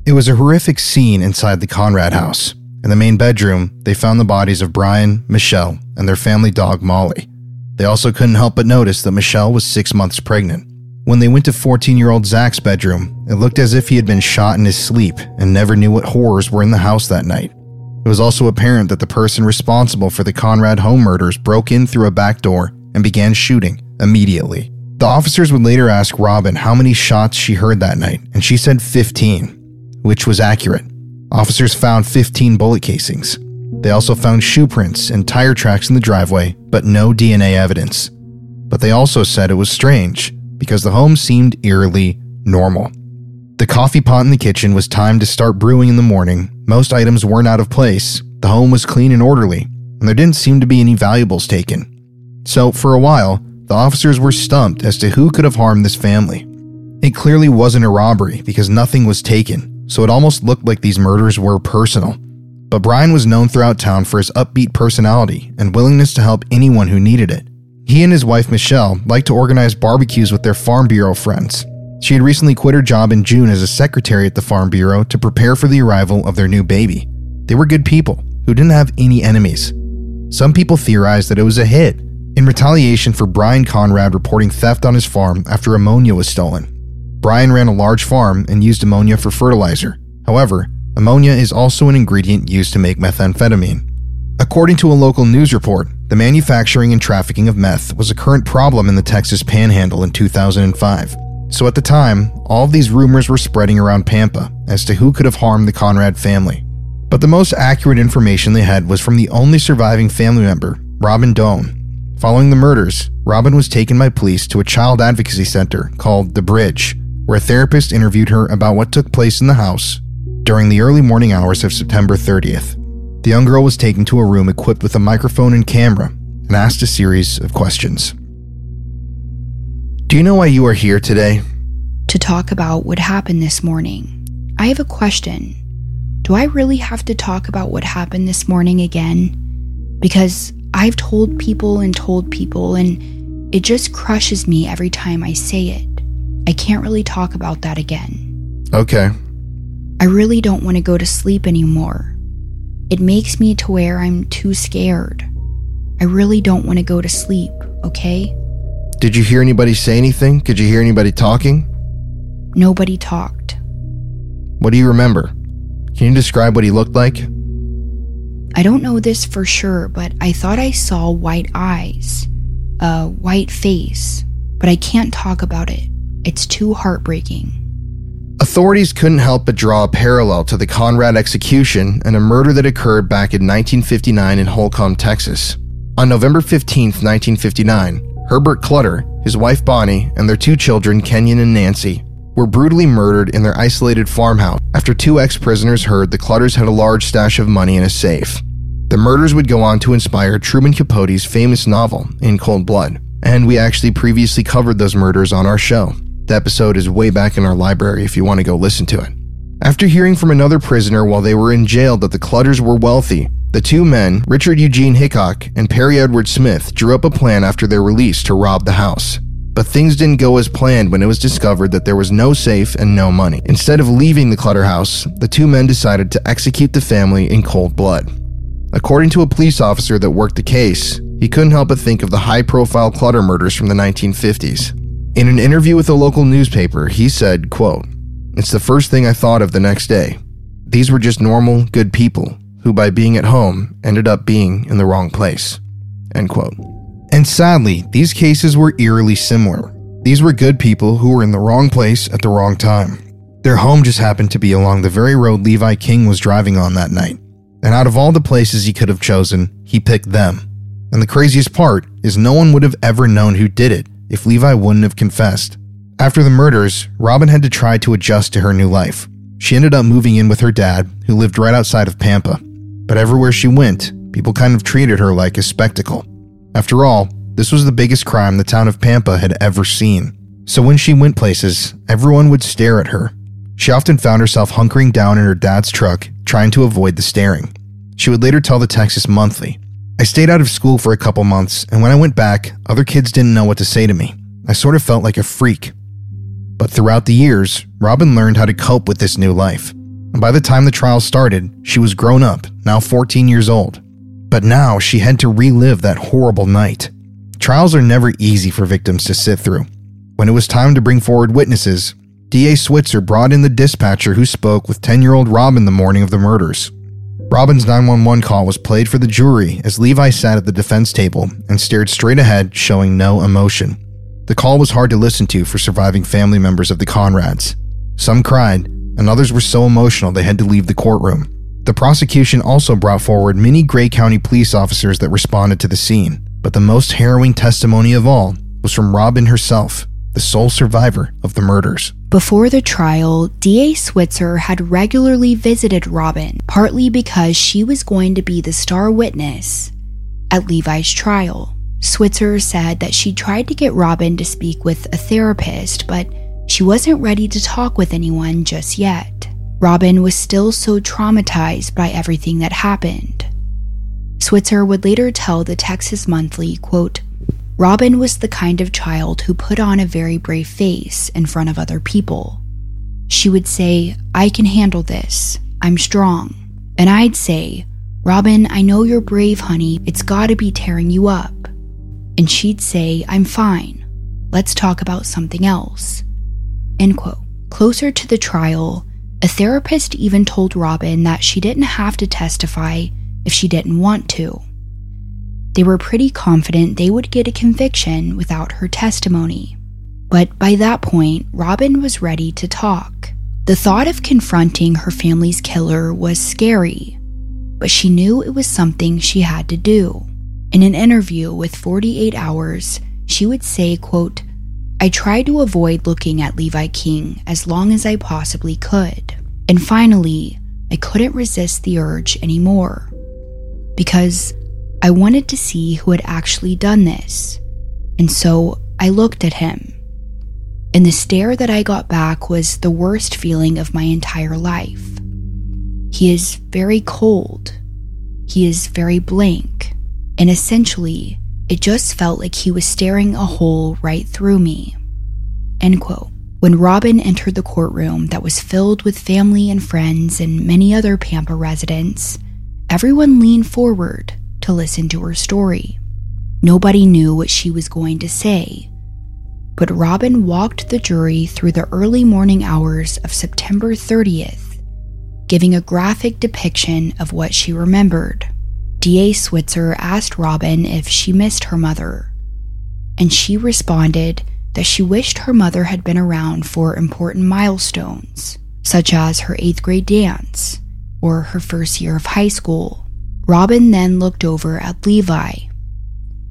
It was a horrific scene inside the Conrad house. In the main bedroom, they found the bodies of Brian, Michelle, and their family dog Molly. They also couldn't help but notice that Michelle was six months pregnant. When they went to 14 year old Zach's bedroom, it looked as if he had been shot in his sleep and never knew what horrors were in the house that night. It was also apparent that the person responsible for the Conrad home murders broke in through a back door and began shooting immediately. The officers would later ask Robin how many shots she heard that night, and she said 15, which was accurate. Officers found 15 bullet casings. They also found shoe prints and tire tracks in the driveway, but no DNA evidence. But they also said it was strange because the home seemed eerily normal. The coffee pot in the kitchen was timed to start brewing in the morning. Most items weren't out of place. The home was clean and orderly, and there didn't seem to be any valuables taken. So, for a while, the officers were stumped as to who could have harmed this family. It clearly wasn't a robbery because nothing was taken, so it almost looked like these murders were personal. But Brian was known throughout town for his upbeat personality and willingness to help anyone who needed it. He and his wife Michelle liked to organize barbecues with their Farm Bureau friends. She had recently quit her job in June as a secretary at the Farm Bureau to prepare for the arrival of their new baby. They were good people who didn't have any enemies. Some people theorized that it was a hit in retaliation for Brian Conrad reporting theft on his farm after ammonia was stolen. Brian ran a large farm and used ammonia for fertilizer. However, ammonia is also an ingredient used to make methamphetamine. According to a local news report, the manufacturing and trafficking of meth was a current problem in the Texas panhandle in 2005. So at the time, all of these rumors were spreading around Pampa as to who could have harmed the Conrad family. But the most accurate information they had was from the only surviving family member, Robin Doan. Following the murders, Robin was taken by police to a child advocacy center called The Bridge, where a therapist interviewed her about what took place in the house during the early morning hours of September 30th. The young girl was taken to a room equipped with a microphone and camera and asked a series of questions. Do you know why you are here today? To talk about what happened this morning. I have a question. Do I really have to talk about what happened this morning again? Because I've told people and told people, and it just crushes me every time I say it. I can't really talk about that again. Okay. I really don't want to go to sleep anymore. It makes me to where I'm too scared. I really don't want to go to sleep, okay? Did you hear anybody say anything? Could you hear anybody talking? Nobody talked. What do you remember? Can you describe what he looked like? I don't know this for sure, but I thought I saw white eyes, a white face, but I can't talk about it. It's too heartbreaking. Authorities couldn't help but draw a parallel to the Conrad execution and a murder that occurred back in 1959 in Holcomb, Texas. On November 15, 1959, Herbert Clutter, his wife Bonnie, and their two children, Kenyon and Nancy, were brutally murdered in their isolated farmhouse after two ex prisoners heard the Clutters had a large stash of money in a safe. The murders would go on to inspire Truman Capote's famous novel, In Cold Blood, and we actually previously covered those murders on our show. The episode is way back in our library if you want to go listen to it. After hearing from another prisoner while they were in jail that the Clutters were wealthy, the two men, Richard Eugene Hickok and Perry Edward Smith, drew up a plan after their release to rob the house. But things didn't go as planned when it was discovered that there was no safe and no money. Instead of leaving the Clutter house, the two men decided to execute the family in cold blood. According to a police officer that worked the case, he couldn't help but think of the high profile Clutter murders from the 1950s. In an interview with a local newspaper, he said, quote, It's the first thing I thought of the next day. These were just normal, good people who, by being at home, ended up being in the wrong place. End quote. And sadly, these cases were eerily similar. These were good people who were in the wrong place at the wrong time. Their home just happened to be along the very road Levi King was driving on that night. And out of all the places he could have chosen, he picked them. And the craziest part is no one would have ever known who did it if Levi wouldn't have confessed. After the murders, Robin had to try to adjust to her new life. She ended up moving in with her dad, who lived right outside of Pampa. But everywhere she went, people kind of treated her like a spectacle. After all, this was the biggest crime the town of Pampa had ever seen. So when she went places, everyone would stare at her. She often found herself hunkering down in her dad's truck, trying to avoid the staring. She would later tell the Texas Monthly I stayed out of school for a couple months, and when I went back, other kids didn't know what to say to me. I sort of felt like a freak. But throughout the years, Robin learned how to cope with this new life. And by the time the trial started, she was grown up, now 14 years old. But now she had to relive that horrible night. Trials are never easy for victims to sit through. When it was time to bring forward witnesses, DA Switzer brought in the dispatcher who spoke with 10 year old Robin the morning of the murders. Robin's 911 call was played for the jury as Levi sat at the defense table and stared straight ahead, showing no emotion. The call was hard to listen to for surviving family members of the Conrads. Some cried, and others were so emotional they had to leave the courtroom. The prosecution also brought forward many Gray County police officers that responded to the scene, but the most harrowing testimony of all was from Robin herself, the sole survivor of the murders. Before the trial, DA Switzer had regularly visited Robin, partly because she was going to be the star witness at Levi's trial. Switzer said that she tried to get Robin to speak with a therapist, but she wasn't ready to talk with anyone just yet. Robin was still so traumatized by everything that happened. Switzer would later tell the Texas Monthly, quote, Robin was the kind of child who put on a very brave face in front of other people. She would say, I can handle this. I'm strong. And I'd say, Robin, I know you're brave, honey. It's gotta be tearing you up. And she'd say, I'm fine. Let's talk about something else. End quote. Closer to the trial, a therapist even told Robin that she didn't have to testify if she didn't want to. They were pretty confident they would get a conviction without her testimony. But by that point, Robin was ready to talk. The thought of confronting her family's killer was scary, but she knew it was something she had to do. In an interview with 48 Hours, she would say, quote, I tried to avoid looking at Levi King as long as I possibly could. And finally, I couldn't resist the urge anymore. Because I wanted to see who had actually done this, and so I looked at him. And the stare that I got back was the worst feeling of my entire life. He is very cold. He is very blank. And essentially, it just felt like he was staring a hole right through me. End quote. When Robin entered the courtroom that was filled with family and friends and many other Pampa residents, everyone leaned forward to listen to her story. Nobody knew what she was going to say, but Robin walked the jury through the early morning hours of September 30th, giving a graphic depiction of what she remembered. D.A. Switzer asked Robin if she missed her mother, and she responded that she wished her mother had been around for important milestones, such as her eighth grade dance or her first year of high school. Robin then looked over at Levi,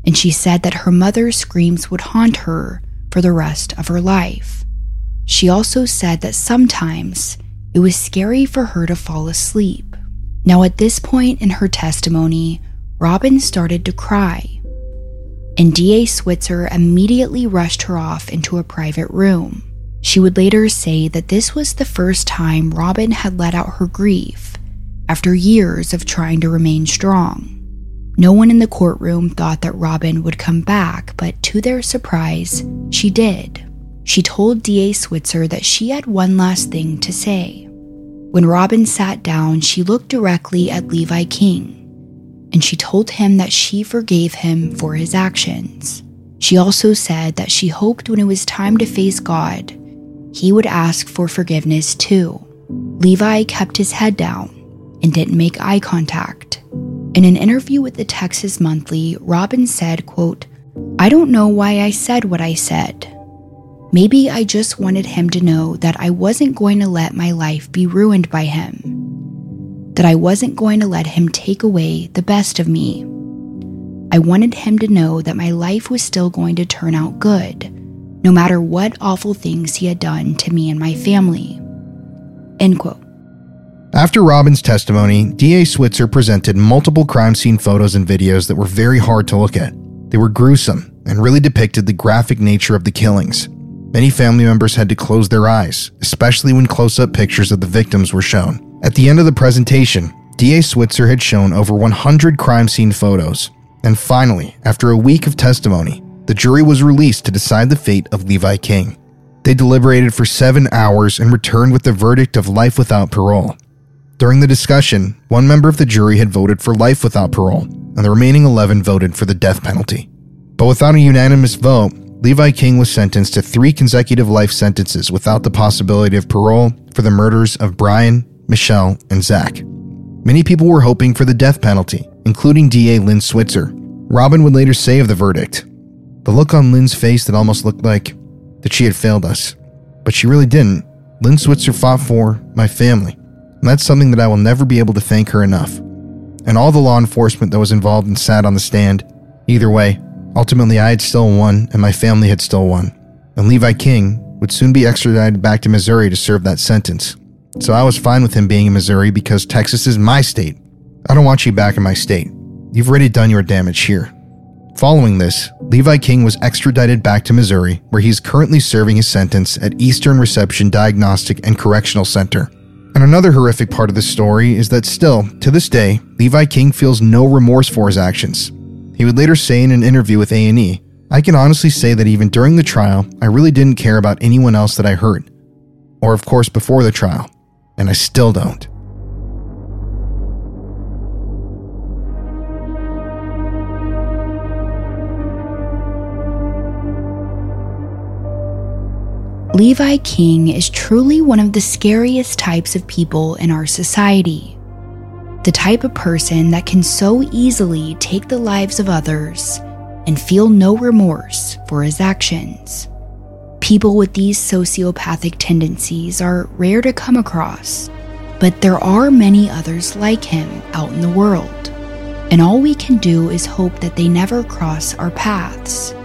and she said that her mother's screams would haunt her for the rest of her life. She also said that sometimes it was scary for her to fall asleep. Now, at this point in her testimony, Robin started to cry, and DA Switzer immediately rushed her off into a private room. She would later say that this was the first time Robin had let out her grief after years of trying to remain strong. No one in the courtroom thought that Robin would come back, but to their surprise, she did. She told DA Switzer that she had one last thing to say. When Robin sat down, she looked directly at Levi King, and she told him that she forgave him for his actions. She also said that she hoped when it was time to face God, he would ask for forgiveness too. Levi kept his head down and didn't make eye contact. In an interview with the Texas Monthly, Robin said, quote, I don't know why I said what I said. Maybe I just wanted him to know that I wasn't going to let my life be ruined by him. That I wasn't going to let him take away the best of me. I wanted him to know that my life was still going to turn out good, no matter what awful things he had done to me and my family. End quote. After Robin's testimony, DA Switzer presented multiple crime scene photos and videos that were very hard to look at. They were gruesome and really depicted the graphic nature of the killings. Many family members had to close their eyes, especially when close up pictures of the victims were shown. At the end of the presentation, DA Switzer had shown over 100 crime scene photos. And finally, after a week of testimony, the jury was released to decide the fate of Levi King. They deliberated for seven hours and returned with the verdict of life without parole. During the discussion, one member of the jury had voted for life without parole, and the remaining 11 voted for the death penalty. But without a unanimous vote, Levi King was sentenced to three consecutive life sentences without the possibility of parole for the murders of Brian, Michelle, and Zach. Many people were hoping for the death penalty, including DA Lynn Switzer. Robin would later say of the verdict the look on Lynn's face that almost looked like that she had failed us. But she really didn't. Lynn Switzer fought for my family, and that's something that I will never be able to thank her enough. And all the law enforcement that was involved and sat on the stand. Either way, ultimately I had still won and my family had still won. And Levi King would soon be extradited back to Missouri to serve that sentence. So I was fine with him being in Missouri because Texas is my state. I don't want you back in my state. You've already done your damage here. Following this, Levi King was extradited back to Missouri, where he is currently serving his sentence at Eastern Reception Diagnostic and Correctional Center. And another horrific part of the story is that still, to this day, Levi King feels no remorse for his actions. He would later say in an interview with A&E, I can honestly say that even during the trial, I really didn't care about anyone else that I hurt. Or of course before the trial. And I still don't. Levi King is truly one of the scariest types of people in our society. The type of person that can so easily take the lives of others and feel no remorse for his actions. People with these sociopathic tendencies are rare to come across, but there are many others like him out in the world. And all we can do is hope that they never cross our paths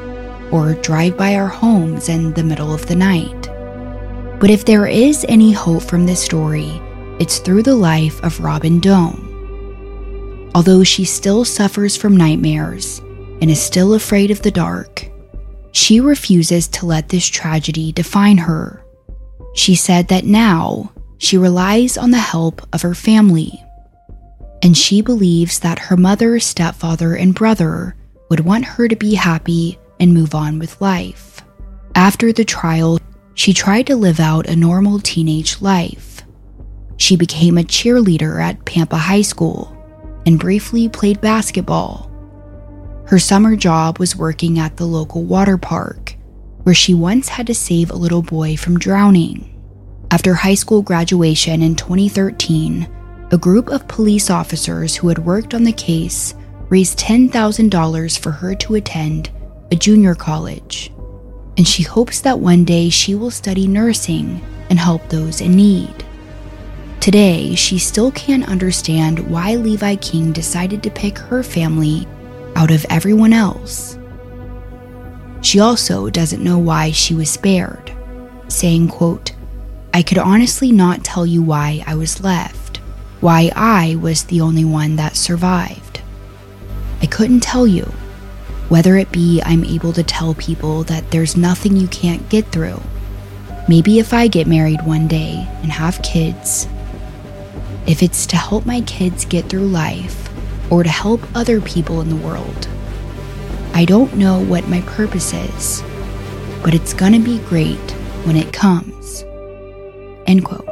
or drive by our homes in the middle of the night. But if there is any hope from this story, it's through the life of Robin Doan. Although she still suffers from nightmares and is still afraid of the dark, she refuses to let this tragedy define her. She said that now she relies on the help of her family, and she believes that her mother, stepfather, and brother would want her to be happy and move on with life. After the trial, she tried to live out a normal teenage life. She became a cheerleader at Pampa High School and briefly played basketball. Her summer job was working at the local water park, where she once had to save a little boy from drowning. After high school graduation in 2013, a group of police officers who had worked on the case raised $10,000 for her to attend a junior college, and she hopes that one day she will study nursing and help those in need. Today, she still can't understand why Levi King decided to pick her family out of everyone else. She also doesn't know why she was spared, saying, quote, I could honestly not tell you why I was left, why I was the only one that survived. I couldn't tell you. Whether it be I'm able to tell people that there's nothing you can't get through. Maybe if I get married one day and have kids, if it's to help my kids get through life or to help other people in the world. I don't know what my purpose is, but it's gonna be great when it comes. End quote.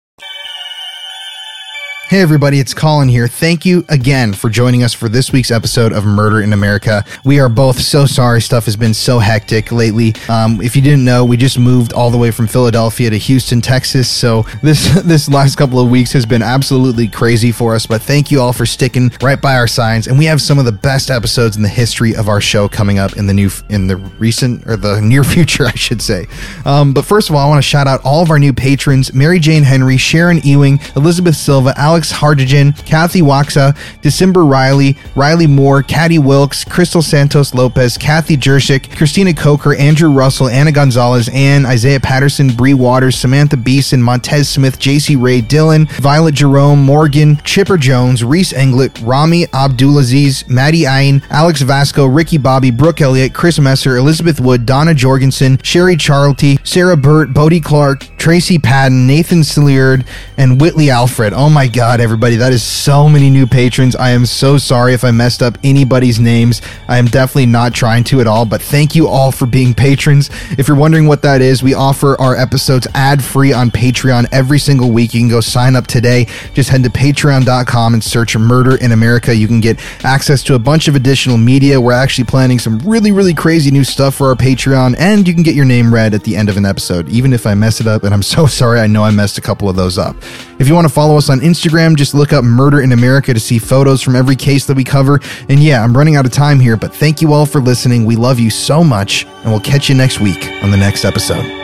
Hey, everybody, it's Colin here. Thank you again for joining us for this week's episode of Murder in America. We are both so sorry. Stuff has been so hectic lately. Um, if you didn't know, we just moved all the way from Philadelphia to Houston, Texas. So this this last couple of weeks has been absolutely crazy for us. But thank you all for sticking right by our signs. And we have some of the best episodes in the history of our show coming up in the new in the recent or the near future, I should say. Um, but first of all, I want to shout out all of our new patrons: Mary Jane Henry, Sharon Ewing, Elizabeth Silva, Alex. Alex Hardigan, Kathy Waxa, December Riley, Riley Moore, Caddy Wilkes, Crystal Santos Lopez, Kathy Jershik, Christina Coker, Andrew Russell, Anna Gonzalez, Ann, Isaiah Patterson, Bree Waters, Samantha Beeson, Montez Smith, JC Ray, Dylan, Violet Jerome, Morgan, Chipper Jones, Reese Englet, Rami Abdulaziz, Maddie Ayn, Alex Vasco, Ricky Bobby, Brooke Elliott, Chris Messer, Elizabeth Wood, Donna Jorgensen, Sherry Charlty, Sarah Burt, Bodie Clark, Tracy Patton, Nathan Siliard, and Whitley Alfred. Oh my God, everybody. That is so many new patrons. I am so sorry if I messed up anybody's names. I am definitely not trying to at all, but thank you all for being patrons. If you're wondering what that is, we offer our episodes ad free on Patreon every single week. You can go sign up today. Just head to patreon.com and search Murder in America. You can get access to a bunch of additional media. We're actually planning some really, really crazy new stuff for our Patreon, and you can get your name read at the end of an episode, even if I mess it up. And I'm so sorry. I know I messed a couple of those up. If you want to follow us on Instagram, just look up Murder in America to see photos from every case that we cover. And yeah, I'm running out of time here, but thank you all for listening. We love you so much, and we'll catch you next week on the next episode.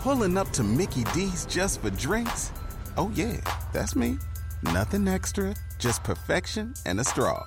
Pulling up to Mickey D's just for drinks? Oh, yeah, that's me. Nothing extra, just perfection and a straw.